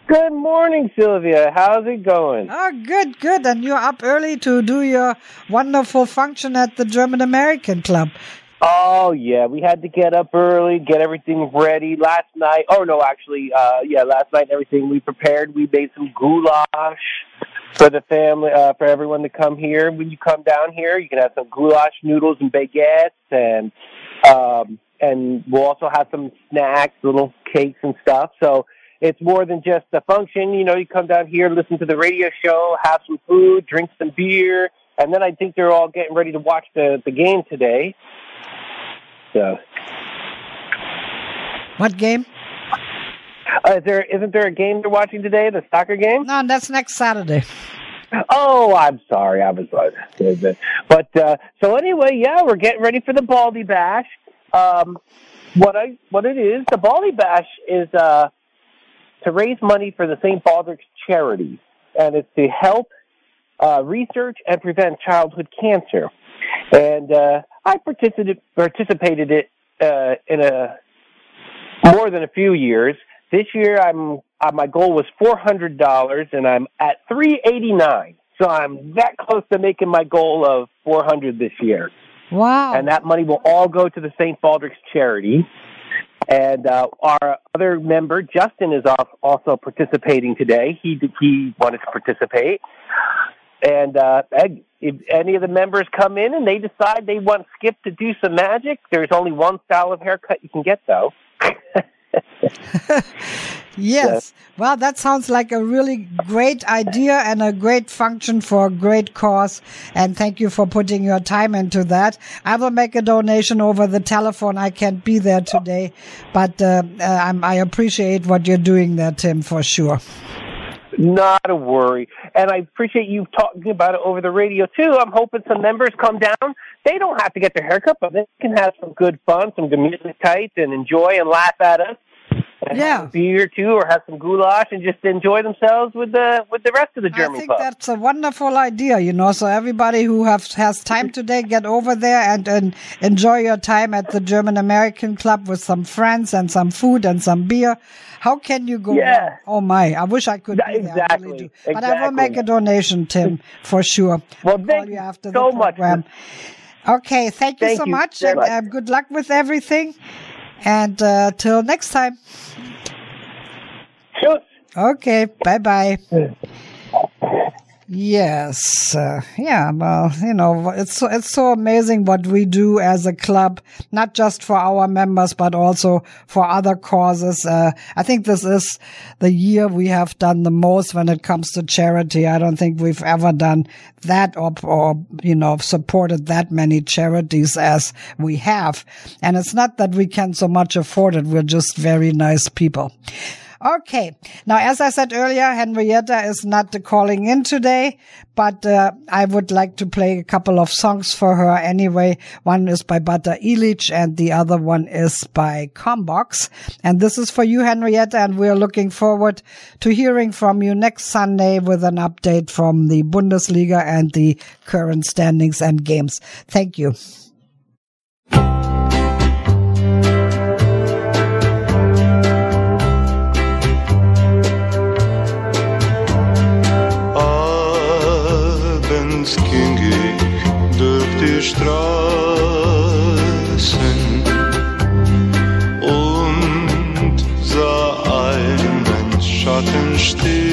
Speaker 12: Good morning, Silvia. How's it going?
Speaker 1: Oh, good, good. And you're up early to do your wonderful function at the German American Club.
Speaker 12: Oh yeah, we had to get up early, get everything ready. Last night, oh no, actually, uh, yeah, last night everything we prepared. We made some goulash for the family, uh, for everyone to come here. When you come down here, you can have some goulash noodles and baguettes, and um, and we'll also have some snacks, little cakes and stuff. So it's more than just a function. You know, you come down here, listen to the radio show, have some food, drink some beer, and then I think they're all getting ready to watch the the game today. So,
Speaker 1: What game?
Speaker 12: Uh, is there isn't there a game they're watching today? The soccer game?
Speaker 1: No, that's next Saturday.
Speaker 12: Oh, I'm sorry, I was But uh, so anyway, yeah, we're getting ready for the Baldy Bash. Um, what I what it is, the Baldy Bash is uh, to raise money for the St. Baldrick's charity, and it's to help uh, research and prevent childhood cancer. And uh, I participated participated it uh, in a more than a few years. This year, I'm uh, my goal was four hundred dollars, and I'm at three eighty nine. So I'm that close to making my goal of four hundred this year.
Speaker 1: Wow!
Speaker 12: And that money will all go to the St. Baldrick's charity. And uh, our other member, Justin, is off also participating today. He he wanted to participate. And uh, if any of the members come in and they decide they want Skip to do some magic, there's only one style of haircut you can get, though. [LAUGHS] [LAUGHS]
Speaker 1: Yes. Well, that sounds like a really great idea and a great function for a great cause. And thank you for putting your time into that. I will make a donation over the telephone. I can't be there today, but uh, uh, I'm, I appreciate what you're doing there, Tim, for sure.
Speaker 12: Not a worry. And I appreciate you talking about it over the radio too. I'm hoping some members come down. They don't have to get their haircut, but they can have some good fun, some good music tight and enjoy and laugh at us. And
Speaker 1: Yeah.
Speaker 12: have a beer too, or have some goulash and just enjoy themselves with the with the rest of the German
Speaker 1: I think
Speaker 12: pub.
Speaker 1: that's a wonderful idea, you know. So everybody who have, has time today, get over there and, and enjoy your time at the German American Club with some friends and some food and some beer. How can you go?
Speaker 12: Yeah.
Speaker 1: wrong? Oh my! I wish I could be there. I really do. But I will make a donation, Tim, for sure.
Speaker 12: Well,
Speaker 1: I'll
Speaker 12: thank
Speaker 1: you after
Speaker 12: so
Speaker 1: the
Speaker 12: much.
Speaker 1: program. Okay, thank you
Speaker 12: Thank
Speaker 1: so
Speaker 12: you
Speaker 1: much, and
Speaker 12: much.
Speaker 1: uh, good luck with everything. And uh, till next time.
Speaker 12: Sure.
Speaker 1: Okay, bye bye. Yes, uh, yeah. Well, you know, it's so, it's so amazing what we do as a club, not just for our members, but also for other causes. Uh, I think this is the year we have done the most when it comes to charity. I don't think we've ever done that or, or you know, supported that many charities as we have. And it's not that we can so much afford it. We're just very nice people. Okay. Now, as I said earlier, Henrietta is not calling in today, but uh, I would like to play a couple of songs for her anyway. One is by Bata Illic and the other one is by Combox. And this is for you, Henrietta, and we're looking forward to hearing from you next Sunday with an update from the Bundesliga and the current standings and games. Thank you.
Speaker 4: Abends ging ich durch die Straßen und sah einen Schatten stehen.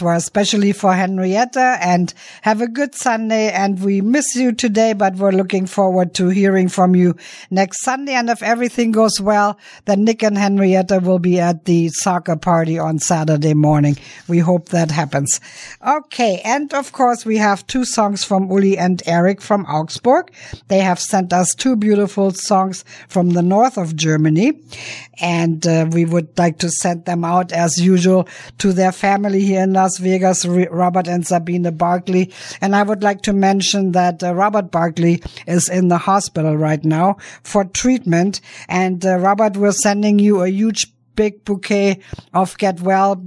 Speaker 1: Were especially for Henrietta and have a good Sunday. And we miss you today, but we're looking forward to hearing from you next Sunday. And if everything goes well, then Nick and Henrietta will be at the soccer party on Saturday morning. We hope that happens. Okay. And of course, we have two songs from Uli and Eric from Augsburg. They have sent us two beautiful songs from the north of Germany. And uh, we would like to send them out as usual to their family here in Las Vegas, Robert and Sabine Barkley. And I would like to mention that uh, Robert Barkley is in the hospital right now for treatment. And uh, Robert, we're sending you a huge big bouquet of get well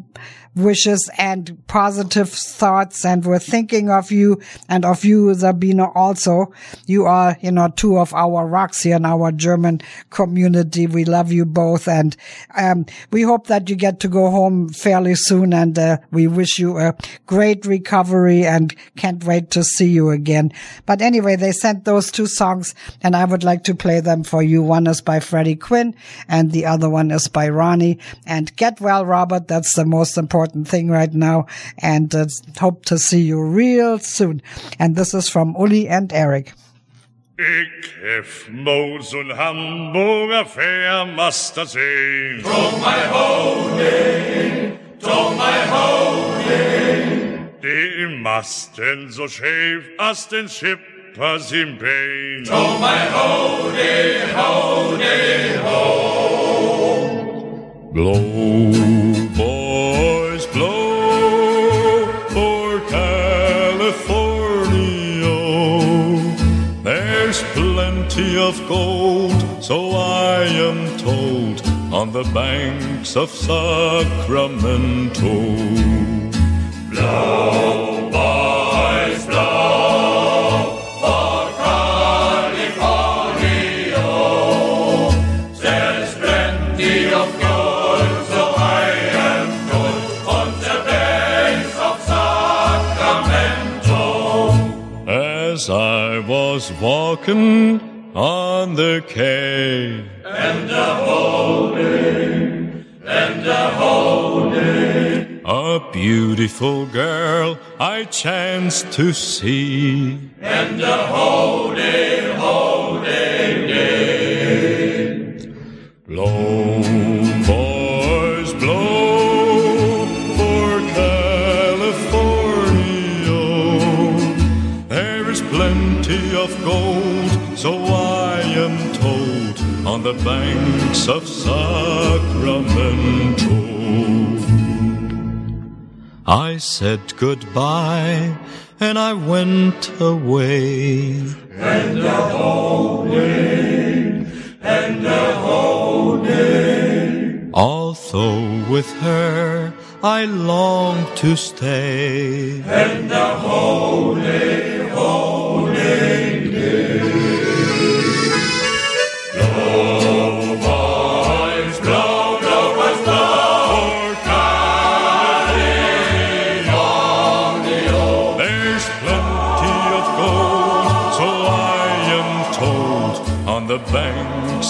Speaker 1: wishes and positive thoughts. And we're thinking of you and of you, Sabine, also. You are, you know, two of our rocks here in our German community. We love you both. And, um, we hope that you get to go home fairly soon. And, uh, we wish you a great recovery and can't wait to see you again. But anyway, they sent those two songs and I would like to play them for you. One is by Freddy Quinn and the other one is by Ronny. And get well, Robert. That's the most important thing right now. And uh, hope to see you real soon. And this is from Uli and Eric.
Speaker 13: Ich hef mal so'n Hamburger Fährmaster sehen. Drum my holding, drum my holding. Die Masten so schief, as den Schippers im Bein. Drum my holding, holding, ho.
Speaker 14: Blow, of gold, so I am told, on the banks of Sacramento.
Speaker 13: Blow, boys, blow for California. There's plenty of gold, so I am told, on the banks of Sacramento.
Speaker 14: As I was walking on the quay,
Speaker 13: And a holding, and a holding.
Speaker 14: a beautiful girl I chanced to see.
Speaker 13: And a holding, holding
Speaker 14: the banks of Sacramento. I said goodbye and I went away.
Speaker 13: And a holding, and a holding.
Speaker 14: Although with her I long to stay.
Speaker 13: And the a holding, holding day.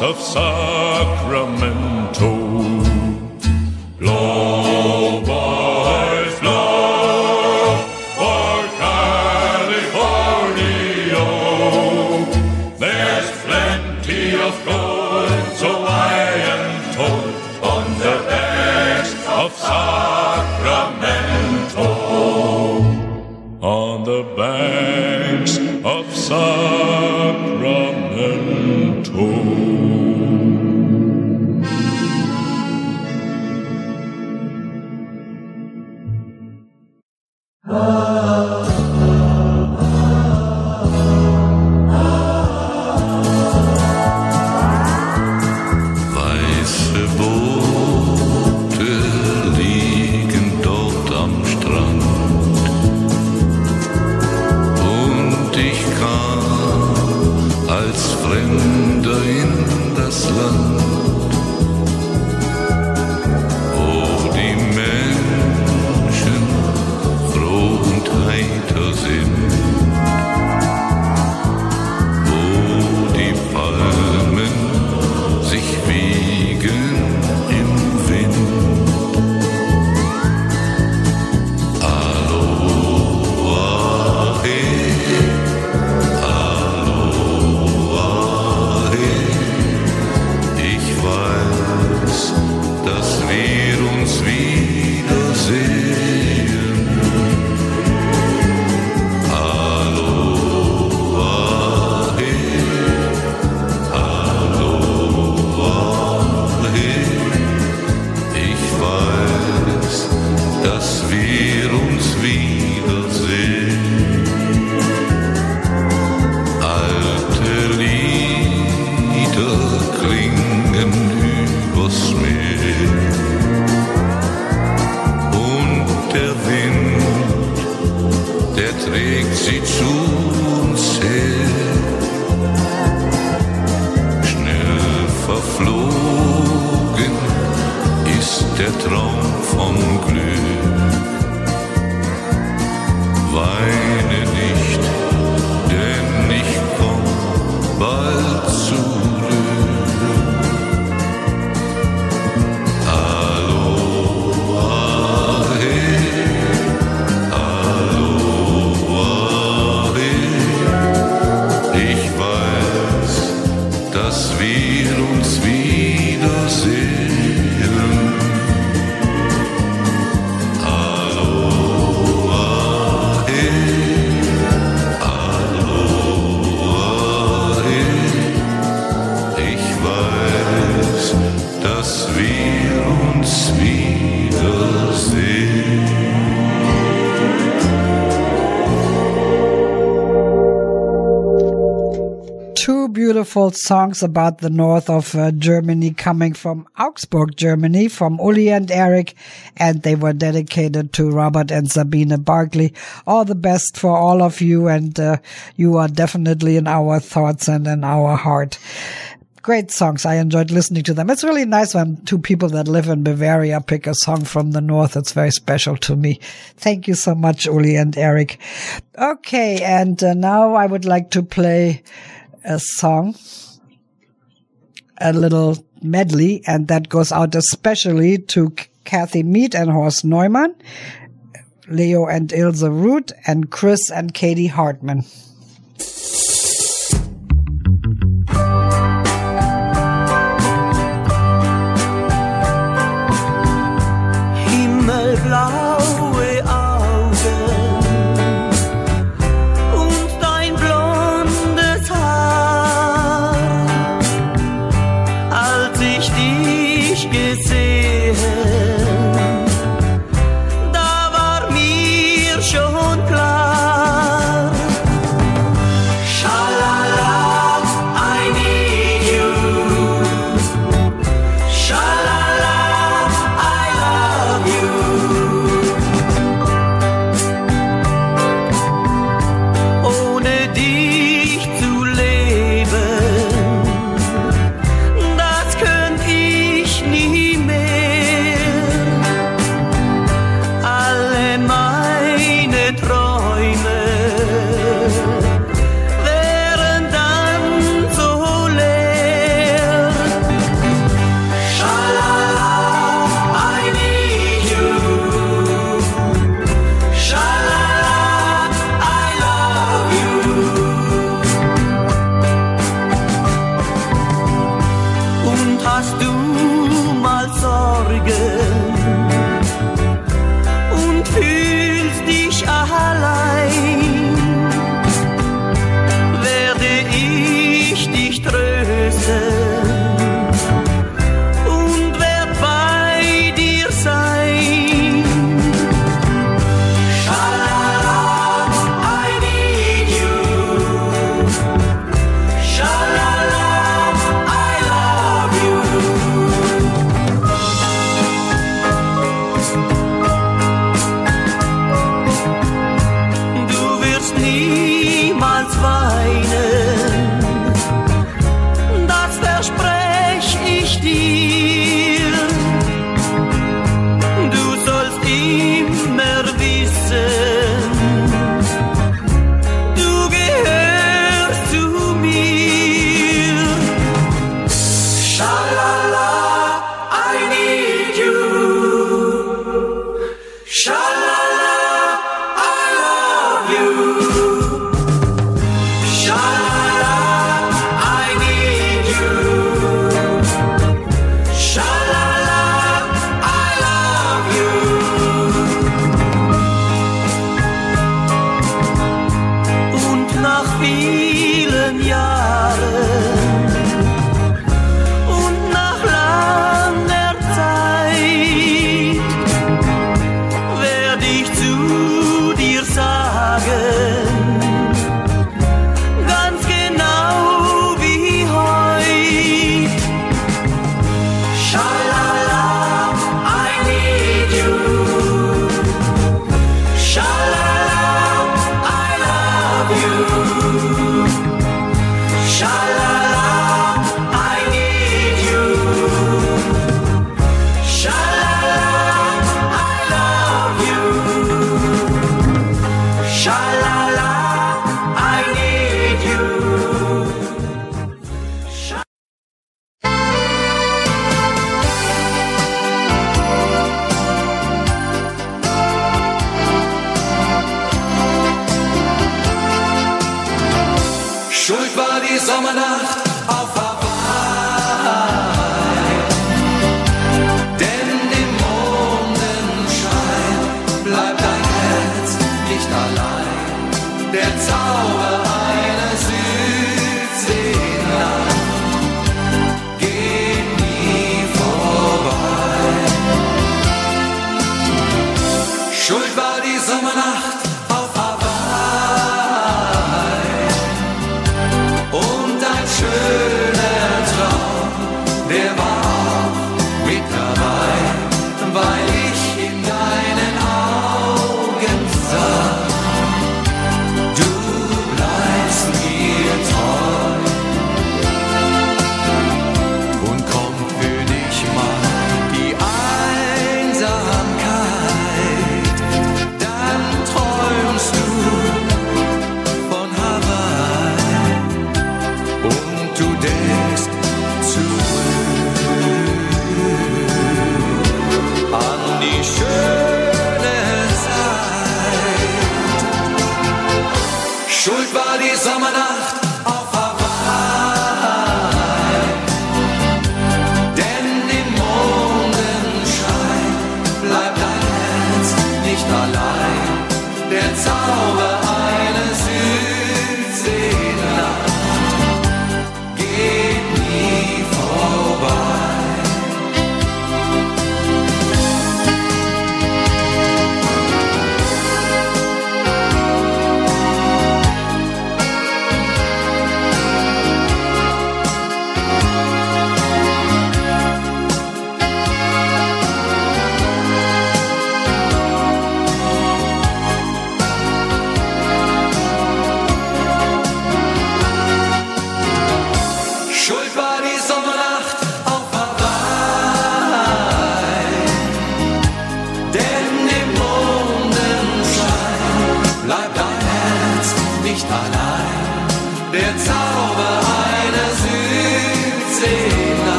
Speaker 14: Of Sacramento.
Speaker 1: Songs about the north of uh, Germany coming from Augsburg, Germany, from Uli and Eric, and they were dedicated to Robert and Sabine Barkley. All the best for all of you, and uh, you are definitely in our thoughts and in our heart. Great songs. I enjoyed listening to them. It's really nice when two people that live in Bavaria pick a song from the north. It's very special to me. Thank you so much, Uli and Eric. Okay, and uh, now I would like to play a song, a little medley, and that goes out especially to Kathy Mead and Horst Neumann, Leo and Ilse Root, and Chris and Katie Hartman.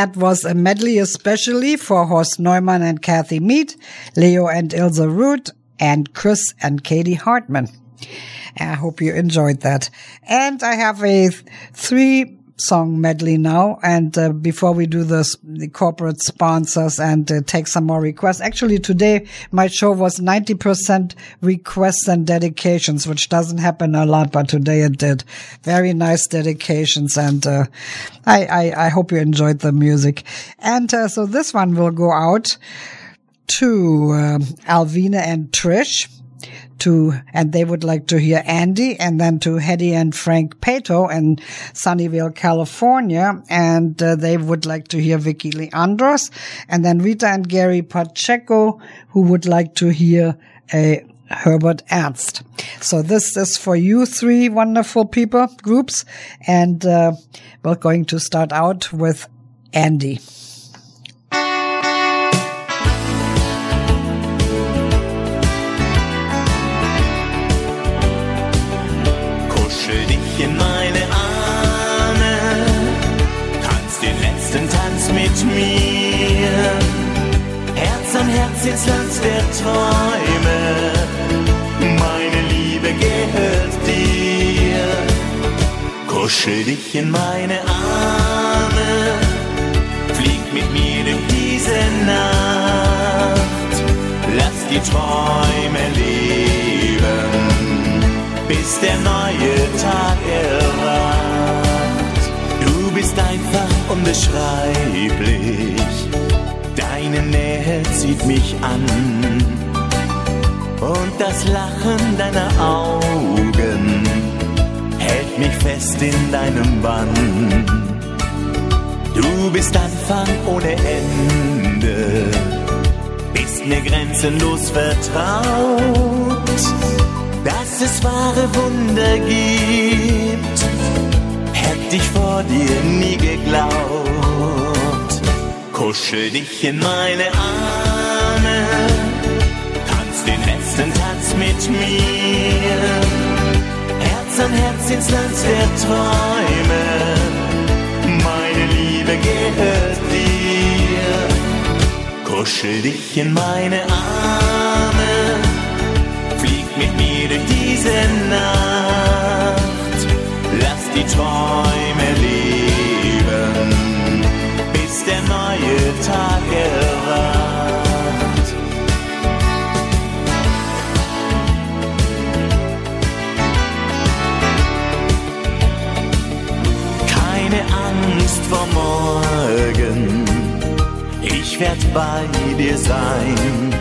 Speaker 1: That was a medley especially for Horst Neumann and Kathy Mead, Leo and Ilse Root, and Chris and Katie Hartman. I hope you enjoyed that. And I have a three song medley now. And uh, before we do this, the corporate sponsors and uh, take some more requests. Actually, today my show was 90% requests and dedications, which doesn't happen a lot, but today it did. Very nice dedications. And uh, I, I, I hope you enjoyed the music. And uh, so this one will go out to um, Alvina and Trish to, and they would like to hear Andy and then to Hetty and Frank Pato in Sunnyvale, California. And uh, they would like to hear Vicky Leandros and then Rita and Gary Pacheco who would like to hear a Herbert Ernst. So this is for you three wonderful people groups. And uh, we're going to start out with Andy.
Speaker 15: Herz ins Land der Träume, meine Liebe gehört dir. Kuschel dich in meine Arme, flieg mit mir durch diese Nacht, lass die Träume leben bis der neue Tag erwacht. Du bist einfach unbeschreiblich, deine Nähe zieht mich an. Und das Lachen deiner Augen hält mich fest in deinem Bann. Du bist Anfang ohne Ende, bist mir grenzenlos vertraut dass es wahre Wunder gibt, hätte ich vor dir nie geglaubt. Kuschel dich in meine Arme, tanz den letzten Tanz mit mir. Herz an Herz ins Land der Träume, meine Liebe gehört dir. Kuschel dich in meine Arme flieg mit mir durch diese Nacht. Lass die Träume leben, neue Tag erwacht. Keine Angst vor morgen, ich werd bei dir sein.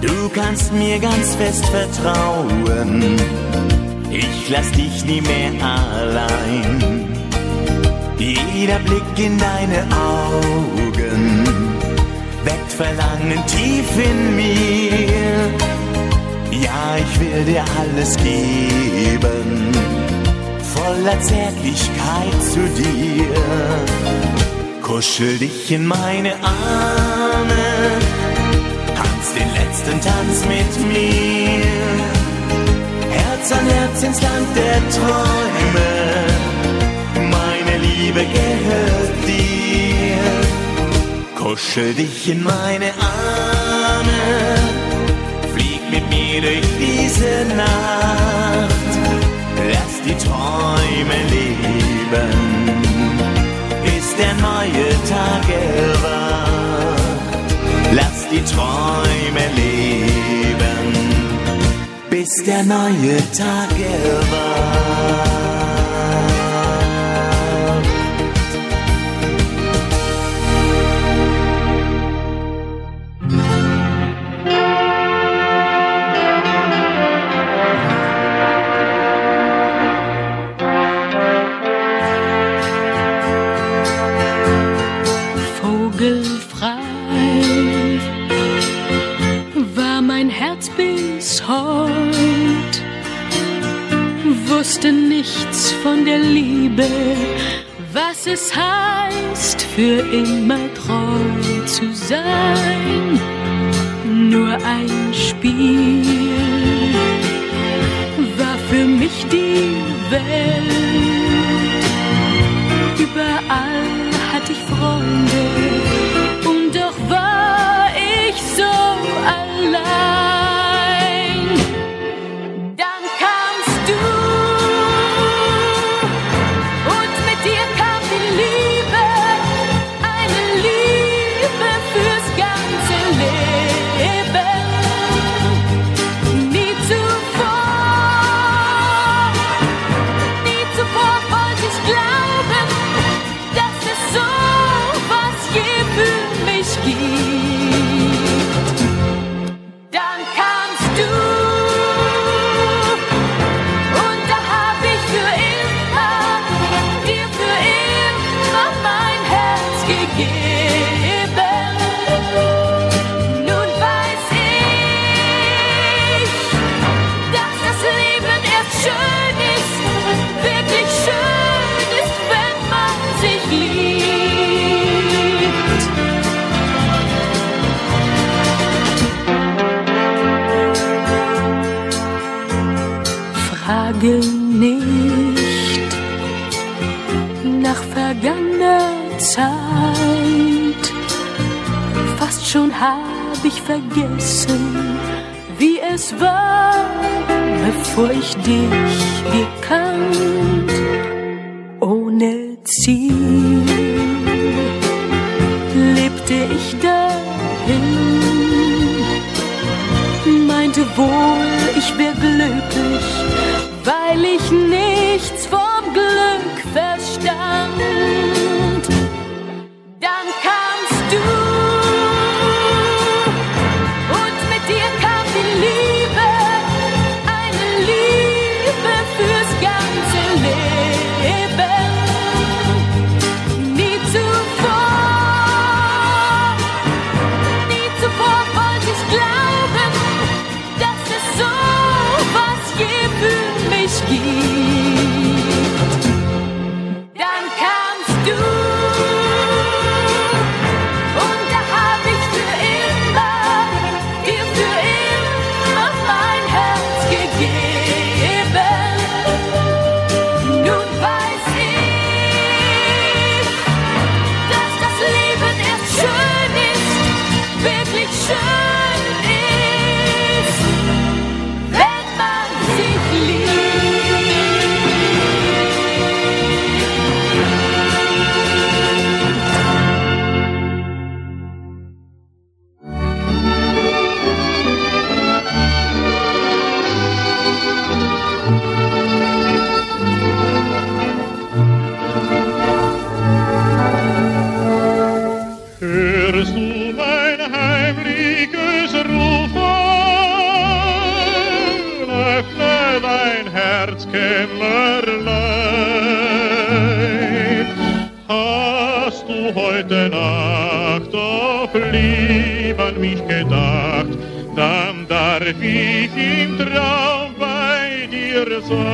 Speaker 15: Du kannst mir ganz fest vertrauen, ich lass dich nie mehr allein. Jeder Blick in deine Augen weckt Verlangen tief in mir. Ja, ich will dir alles geben, voller Zärtlichkeit zu dir. Kuschel dich in meine Arme den letzten Tanz mit mir. Herz an Herz ins Land der Träume, Liebe gehört dir. Kuschel dich in meine Arme, flieg mit mir durch diese Nacht, lass die Träume leben, bis der neue Tag erwacht. Lass die Träume leben, bis der neue Tag erwacht.
Speaker 5: Für immer treu zu sein.
Speaker 7: Herzkämmerlein. Hast du heute Nacht auf lieb an mich gedacht, dann darf ich im Traum bei dir sein.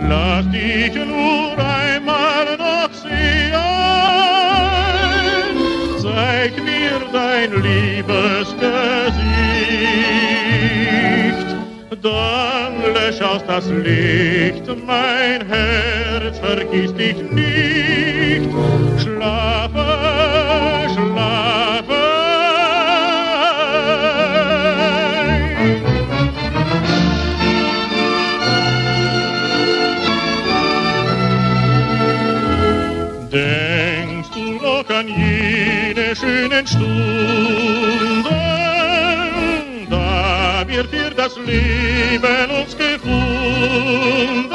Speaker 7: Lass dich nur einmal noch sehen, zeig mir dein Liebesgesicht. Dann lösch aus das Licht, mein Herz, vergiss dich nicht. Das Leben uns gefunden?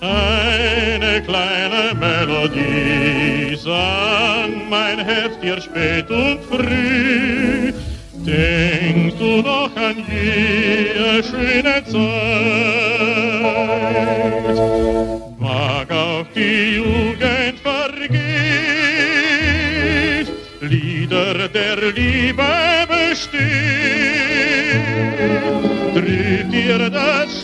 Speaker 7: Eine kleine Melodie sang mein Herz dir spät und früh. Denkst du noch an jene schöne Zeit? Mag auch die Jugend vergeht, Lieder der Liebe Trifft dir das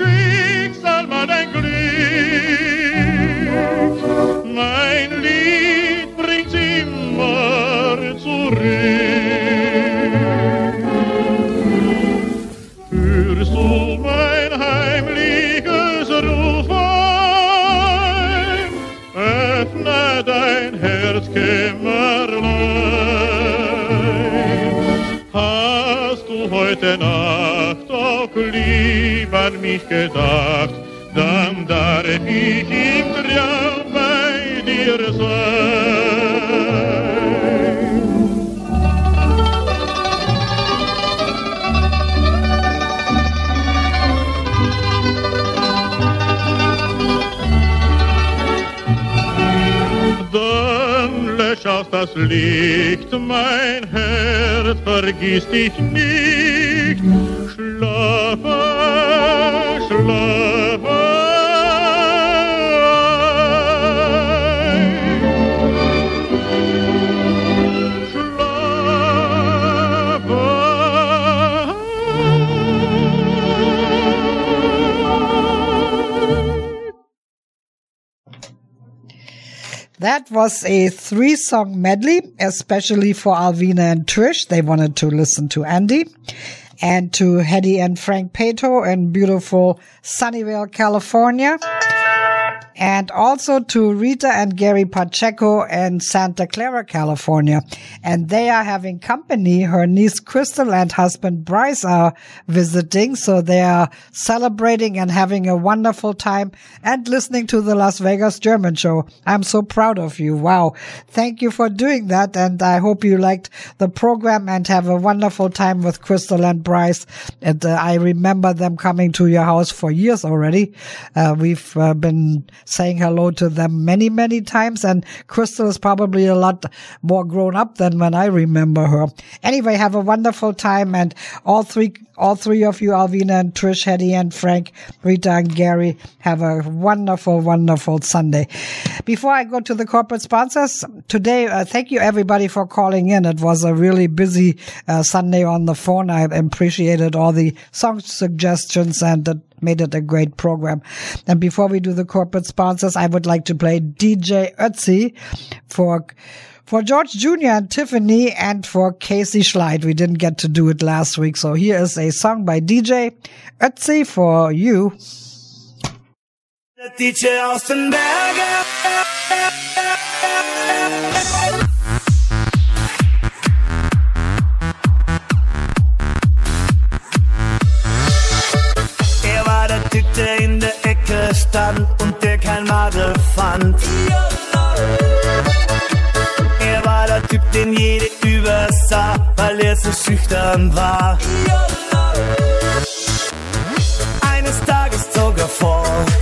Speaker 7: an mich gedacht, dann darf ich im Traum bei dir sein. Dann lösch aus das Licht, mein Herz, vergiss dich nicht.
Speaker 1: That was a three song medley, especially for Alvina and Trish. They wanted to listen to Andy and to Hetty and Frank Pato in beautiful Sunnyvale, California. And also to Rita and Gary Pacheco in Santa Clara, California. And they are having company. Her niece Crystal and husband Bryce are visiting. So they are celebrating and having a wonderful time and listening to the Las Vegas German show. I'm so proud of you. Wow. Thank you for doing that. And I hope you liked the program and have a wonderful time with Crystal and Bryce. And uh, I remember them coming to your house for years already. Uh, we've uh, been saying hello to them many, many times. And Crystal is probably a lot more grown up than when I remember her. Anyway, have a wonderful time. And all three, all three of you, Alvina and Trish, Hetty and Frank, Rita and Gary, have a wonderful, wonderful Sunday. Before I go to the corporate sponsors today, uh, thank you everybody for calling in. It was a really busy uh, Sunday on the phone. I appreciated all the song suggestions and it made it a great program. And before we do the corporate sponsors, I would like to play DJ Ötzi for for George Jr. and Tiffany and for Casey Schleit. We didn't get to do it last week. So here is a song by DJ Ötzi for you.
Speaker 9: Madel fand. Er war der Typ, den jede übersah, weil er so schüchtern war. Eines Tages zog er fort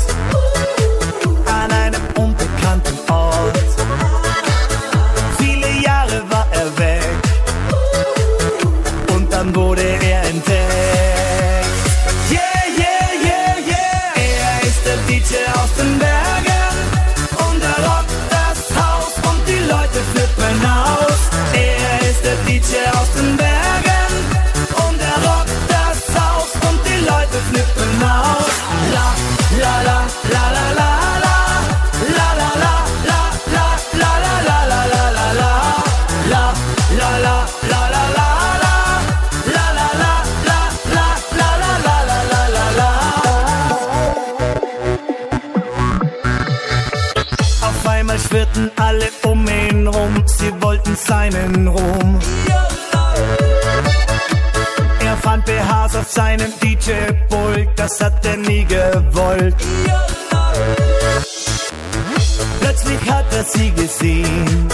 Speaker 9: das hat er nie gewollt. Plötzlich hat er sie gesehen,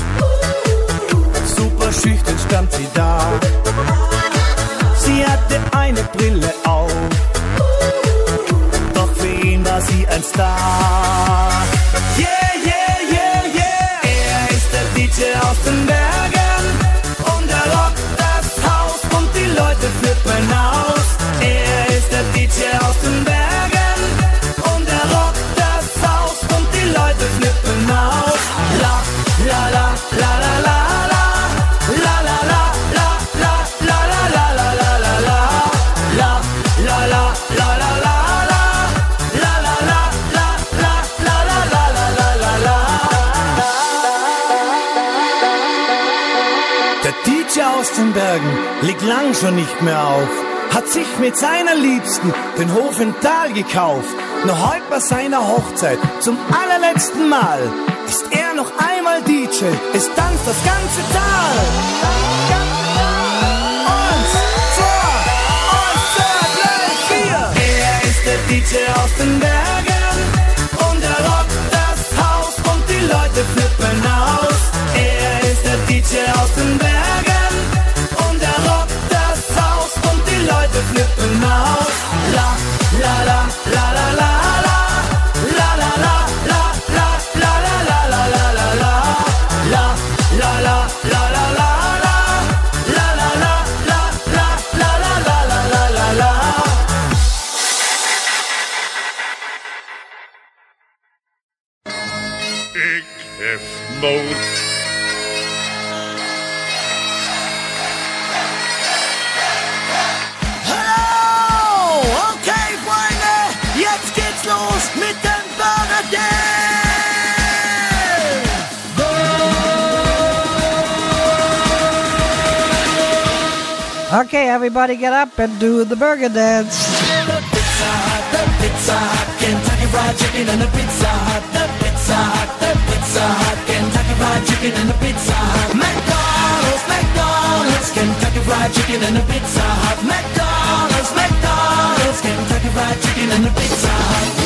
Speaker 9: lang schon nicht mehr auf. Hat sich mit seiner Liebsten den Hof in Tal gekauft. Noch heute bei seiner Hochzeit zum allerletzten Mal ist er noch einmal DJ. Es tanzt das ganze Tal. Eins, zwei, eins, zwei, drei, vier. Er ist der DJ aus den Bergen und er rockt das Haus und die Leute flippen
Speaker 1: everybody get up and do the burger dance.
Speaker 16: The Pizza Hut, the Pizza Hut, Kentucky Fried Chicken and the Pizza Hut, the Pizza Hut, the Pizza Hut, Kentucky Fried Chicken and the Pizza Hut, McDonald's, McDonald's, Kentucky Fried Chicken and the Pizza Hut, McDonald's, McDonald's, Kentucky Fried Chicken and the Pizza Hut.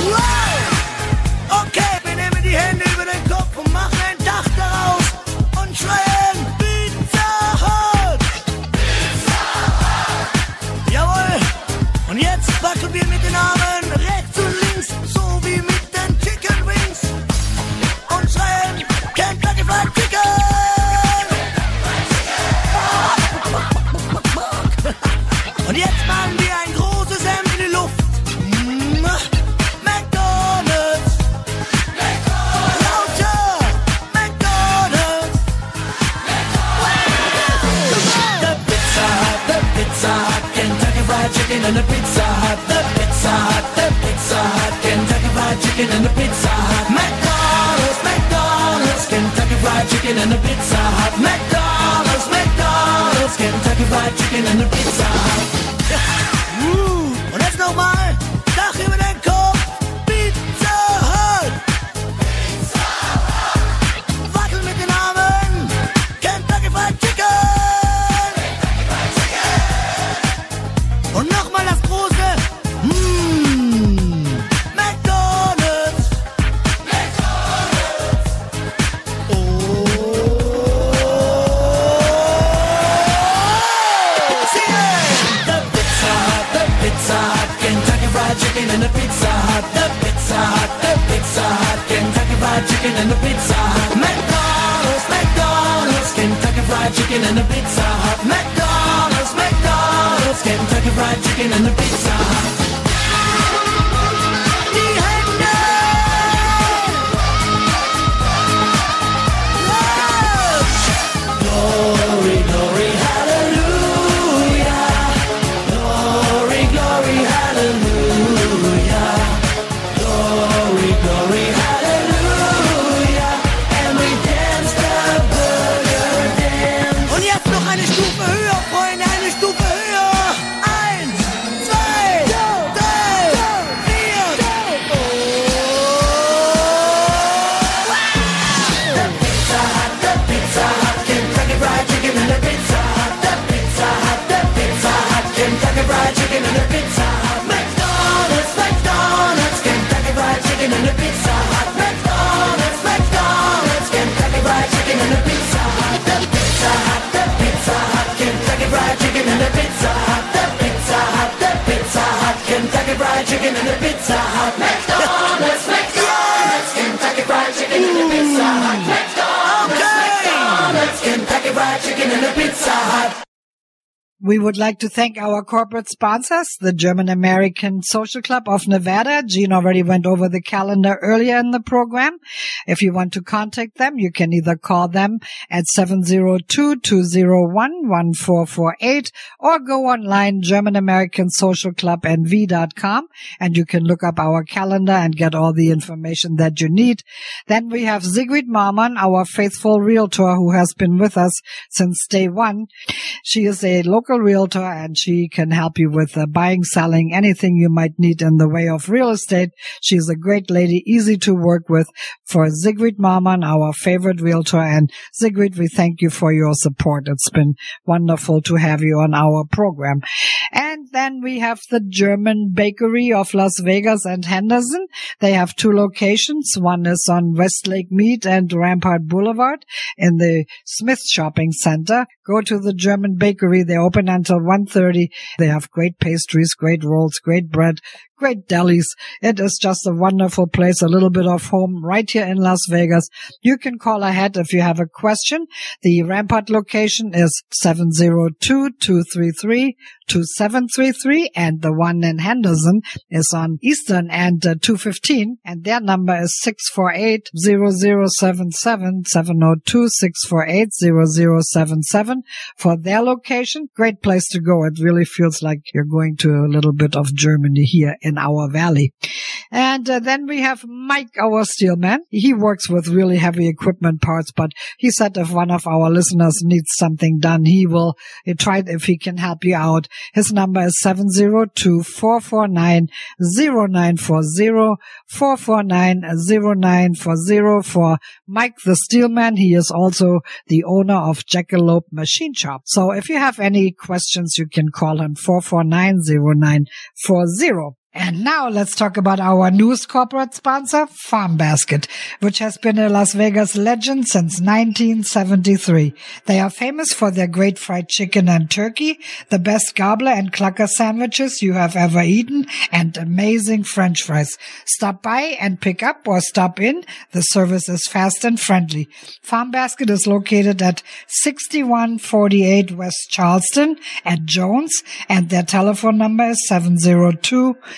Speaker 16: Hut, the Pizza Hut, the Pizza Hut, Kentucky Fried Chicken and the Pizza Hut, McDonald's, McDonald's, Kentucky Fried Chicken and the Pizza Hut, McDonald's, McDonald's, Kentucky Fried Chicken and the Pizza Hut. Chicken and the Pizza Hut, McDonald's, McDonald's, Kentucky Fried Chicken and the Pizza Pizza Hut, McDonald's, McDonald's, Kentucky Fried Chicken and the Pizza Hut, McDonald's, McDonald's, Kentucky Fried Chicken and the Pizza.
Speaker 1: We would like to thank our corporate sponsors, the German American Social Club of Nevada. Jean already went over the calendar earlier in the program. If you want to contact them, you can either call them at 702-201-1448 or go online, German American Social Club and you can look up our calendar and get all the information that you need. Then we have Sigrid Marman, our faithful realtor who has been with us since day one. She is a local realtor and she can help you with uh, buying, selling, anything you might need in the way of real estate. She's a great lady, easy to work with for Sigrid Marman, our favorite realtor. And Sigrid, we thank you for your support. It's been wonderful to have you on our program. And then we have the German Bakery of Las Vegas and Henderson. They have two locations. One is on Westlake Mead and Rampart Boulevard in the Smith Shopping Center. Go to the German Bakery. They're open until 1.30. They have great pastries, great rolls, great bread, great delis. It is just a wonderful place, a little bit of home right here in Las Vegas. You can call ahead if you have a question. The Rampart location is 702-233-2733 and the one in Henderson is on Eastern and uh, 215 and their number is 648-0077 702-648-0077 for their location. Great place to go. It really feels like you're going to a little bit of Germany here in in our valley. And uh, then we have Mike, our steelman. He works with really heavy equipment parts, but he said if one of our listeners needs something done, he will he tried if he can help you out. His number is 702-449-0940, 449-0940 for Mike the Steelman. He is also the owner of Jackalope Machine Shop. So if you have any questions, you can call him 449-0940. And now let's talk about our newest corporate sponsor, Farm Basket, which has been a Las Vegas legend since 1973. They are famous for their great fried chicken and turkey, the best gobbler and clucker sandwiches you have ever eaten, and amazing french fries. Stop by and pick up or stop in. The service is fast and friendly. Farm Basket is located at 6148 West Charleston at Jones, and their telephone number is 702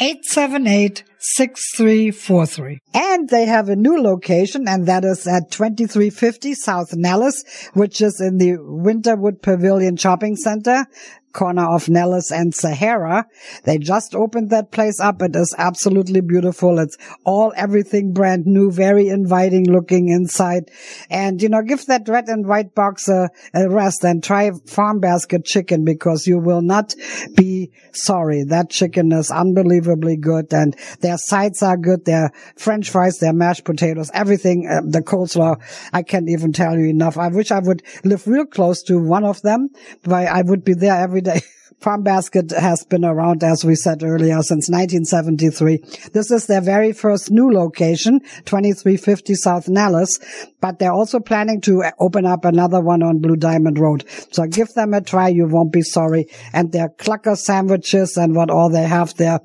Speaker 1: 878 6343. And they have a new location, and that is at 2350 South Nellis, which is in the Winterwood Pavilion Shopping Center corner of Nellis and Sahara. They just opened that place up. It is absolutely beautiful. It's all everything brand new, very inviting looking inside. And, you know, give that red and white box a, a rest and try farm basket chicken because you will not be sorry. That chicken is unbelievably good and their sides are good. Their french fries, their mashed potatoes, everything, uh, the coleslaw. I can't even tell you enough. I wish I would live real close to one of them, but I would be there every day. [LAUGHS] Farm Basket has been around, as we said earlier, since 1973. This is their very first new location, 2350 South Nellis, but they're also planning to open up another one on Blue Diamond Road. So give them a try. You won't be sorry. And their clucker sandwiches and what all they have there.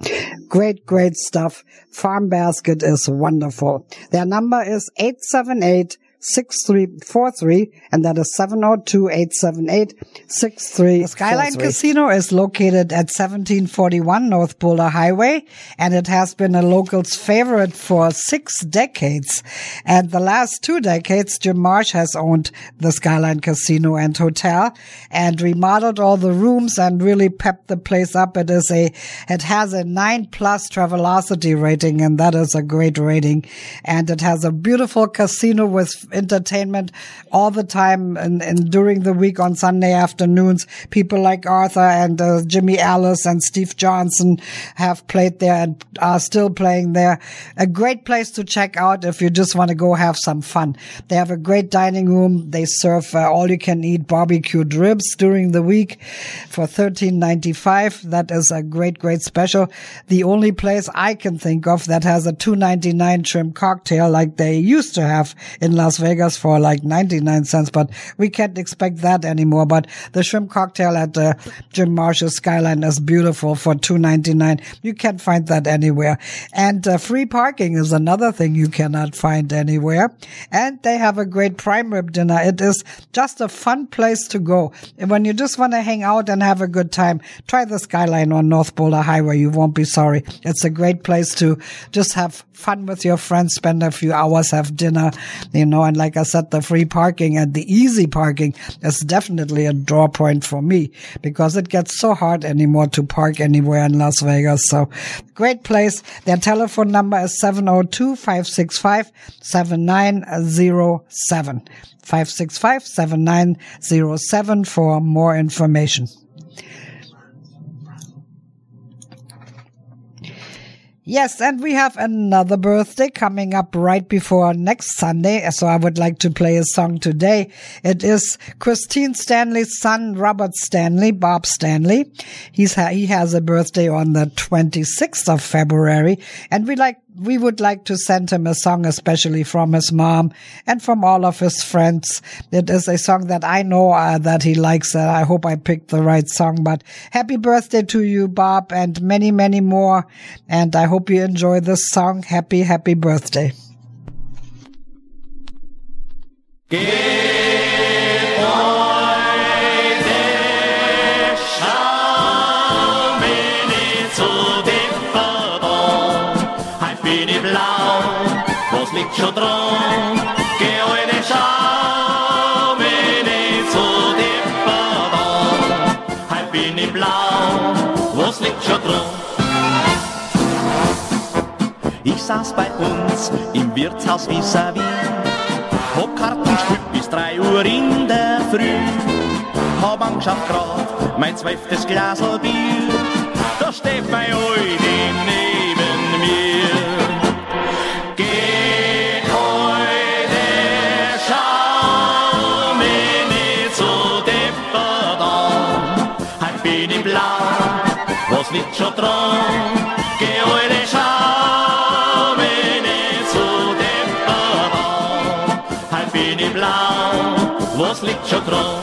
Speaker 1: Great, great stuff. Farm Basket is wonderful. Their number is 878 6343 and that is 702-878-6343. The Skyline Casino is located at 1741 North Boulder Highway and it has been a local's favorite for six decades. And the last two decades, Jim Marsh has owned the Skyline Casino and Hotel and remodeled all the rooms and really pepped the place up. It is a, it has a nine plus Travelocity rating and that is a great rating. And it has a beautiful casino with entertainment all the time and, and during the week on Sunday afternoons. People like Arthur and uh, Jimmy Ellis and Steve Johnson have played there and are still playing there. A great place to check out if you just want to go have some fun. They have a great dining room. They serve uh, all you can eat barbecued ribs during the week for thirteen ninety five. That is a great, great special. The only place I can think of that has a two ninety nine shrimp cocktail like they used to have in Las Vegas for like 99 cents, but we can't expect that anymore. But the shrimp cocktail at uh, Jim Marsh's Skyline is beautiful for 2.99. You can't find that anywhere. And uh, free parking is another thing you cannot find anywhere. And they have a great prime rib dinner. It is just a fun place to go. And when you just want to hang out and have a good time, try the Skyline on North Boulder Highway. You won't be sorry. It's a great place to just have fun with your friends, spend a few hours, have dinner, you know, and like I said, the free parking and the easy parking is definitely a draw point for me because it gets so hard anymore to park anywhere in Las Vegas. So great place. Their telephone number is 702-565-7907. 565-7907 for more information. Yes, and we have another birthday coming up right before next Sunday. So I would like to play a song today. It is Christine Stanley's son, Robert Stanley, Bob Stanley. He's ha- he has a birthday on the 26th of February, and we like we would like to send him a song, especially from his mom and from all of his friends. It is a song that I know uh, that he likes. I hope I picked the right song, but happy birthday to you, Bob, and many, many more. And I hope you enjoy this song. Happy, happy birthday.
Speaker 17: liegt dicho tron que hoy de llamen so de Halb bin ich blau, wo's liegt schon drum?
Speaker 2: Ich saß bei uns im Wirtshaus vis-à-vis, hab Karten gespielt bis 3 Uhr in der Früh, hab angeschaut grad mein zwölftes Glasl Bier, da steht bei euch die Nähe. Liegt schon dran? Geh mir nicht so deppert an. Halt bin ich blau, was liegt schon dran?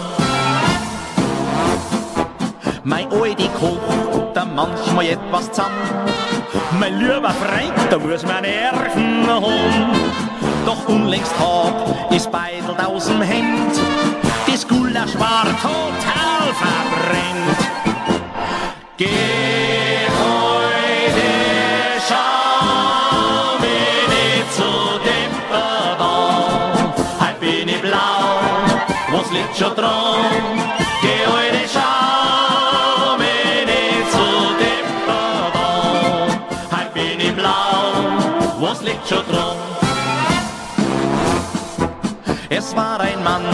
Speaker 2: Mein Oidi kocht da manchmal etwas zusammen. Mein lieber Freund, da muss man Nerven haben. Doch unlängst hab ich's beidelt aus dem Hemd. Das Gulasch war total verbrennt. Geh dran? Geh heute, schau mir nicht so deppert an. Halt bin ich blau, was liegt schon dran? Es war ein Mann,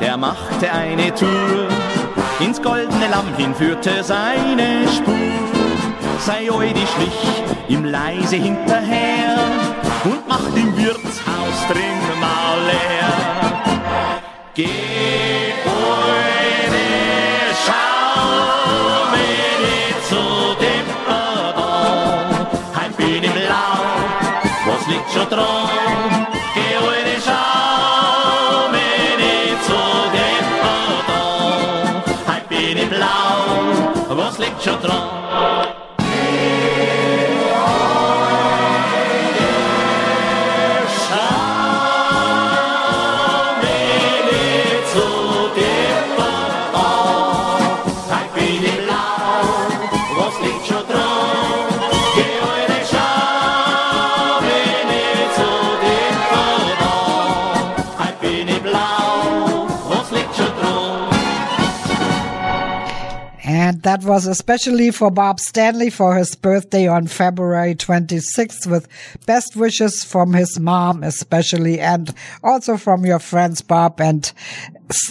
Speaker 2: der machte eine Tour. Ins goldene Lamm hinführte seine Spur. Sei Eudi schlich ihm leise hinterher und macht im Wirtshaus drin mal leer. Geh was liegt schon dran? Geh Eudi, schau mir nicht so deppert an. Heim blau, was liegt schon
Speaker 1: that was especially for Bob Stanley for his birthday on February 26th with best wishes from his mom especially and also from your friends Bob and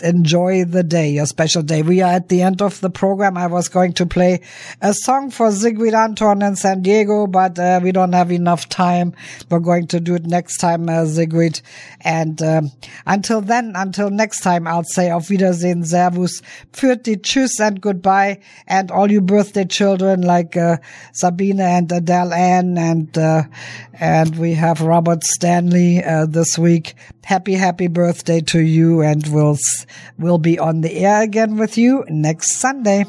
Speaker 1: enjoy the day, your special day. We are at the end of the program. I was going to play a song for Sigrid Anton in San Diego, but uh, we don't have enough time. We're going to do it next time, uh. And um, until then, until next time, I'll say auf Wiedersehen, Servus, Pfiat die Tschüss and goodbye. And all you birthday children like uh, Sabine and Adele Ann and uh, and we have Robert Stanley uh, this week happy, happy birthday to you. And we'll, we'll be on the air again with you next Sunday.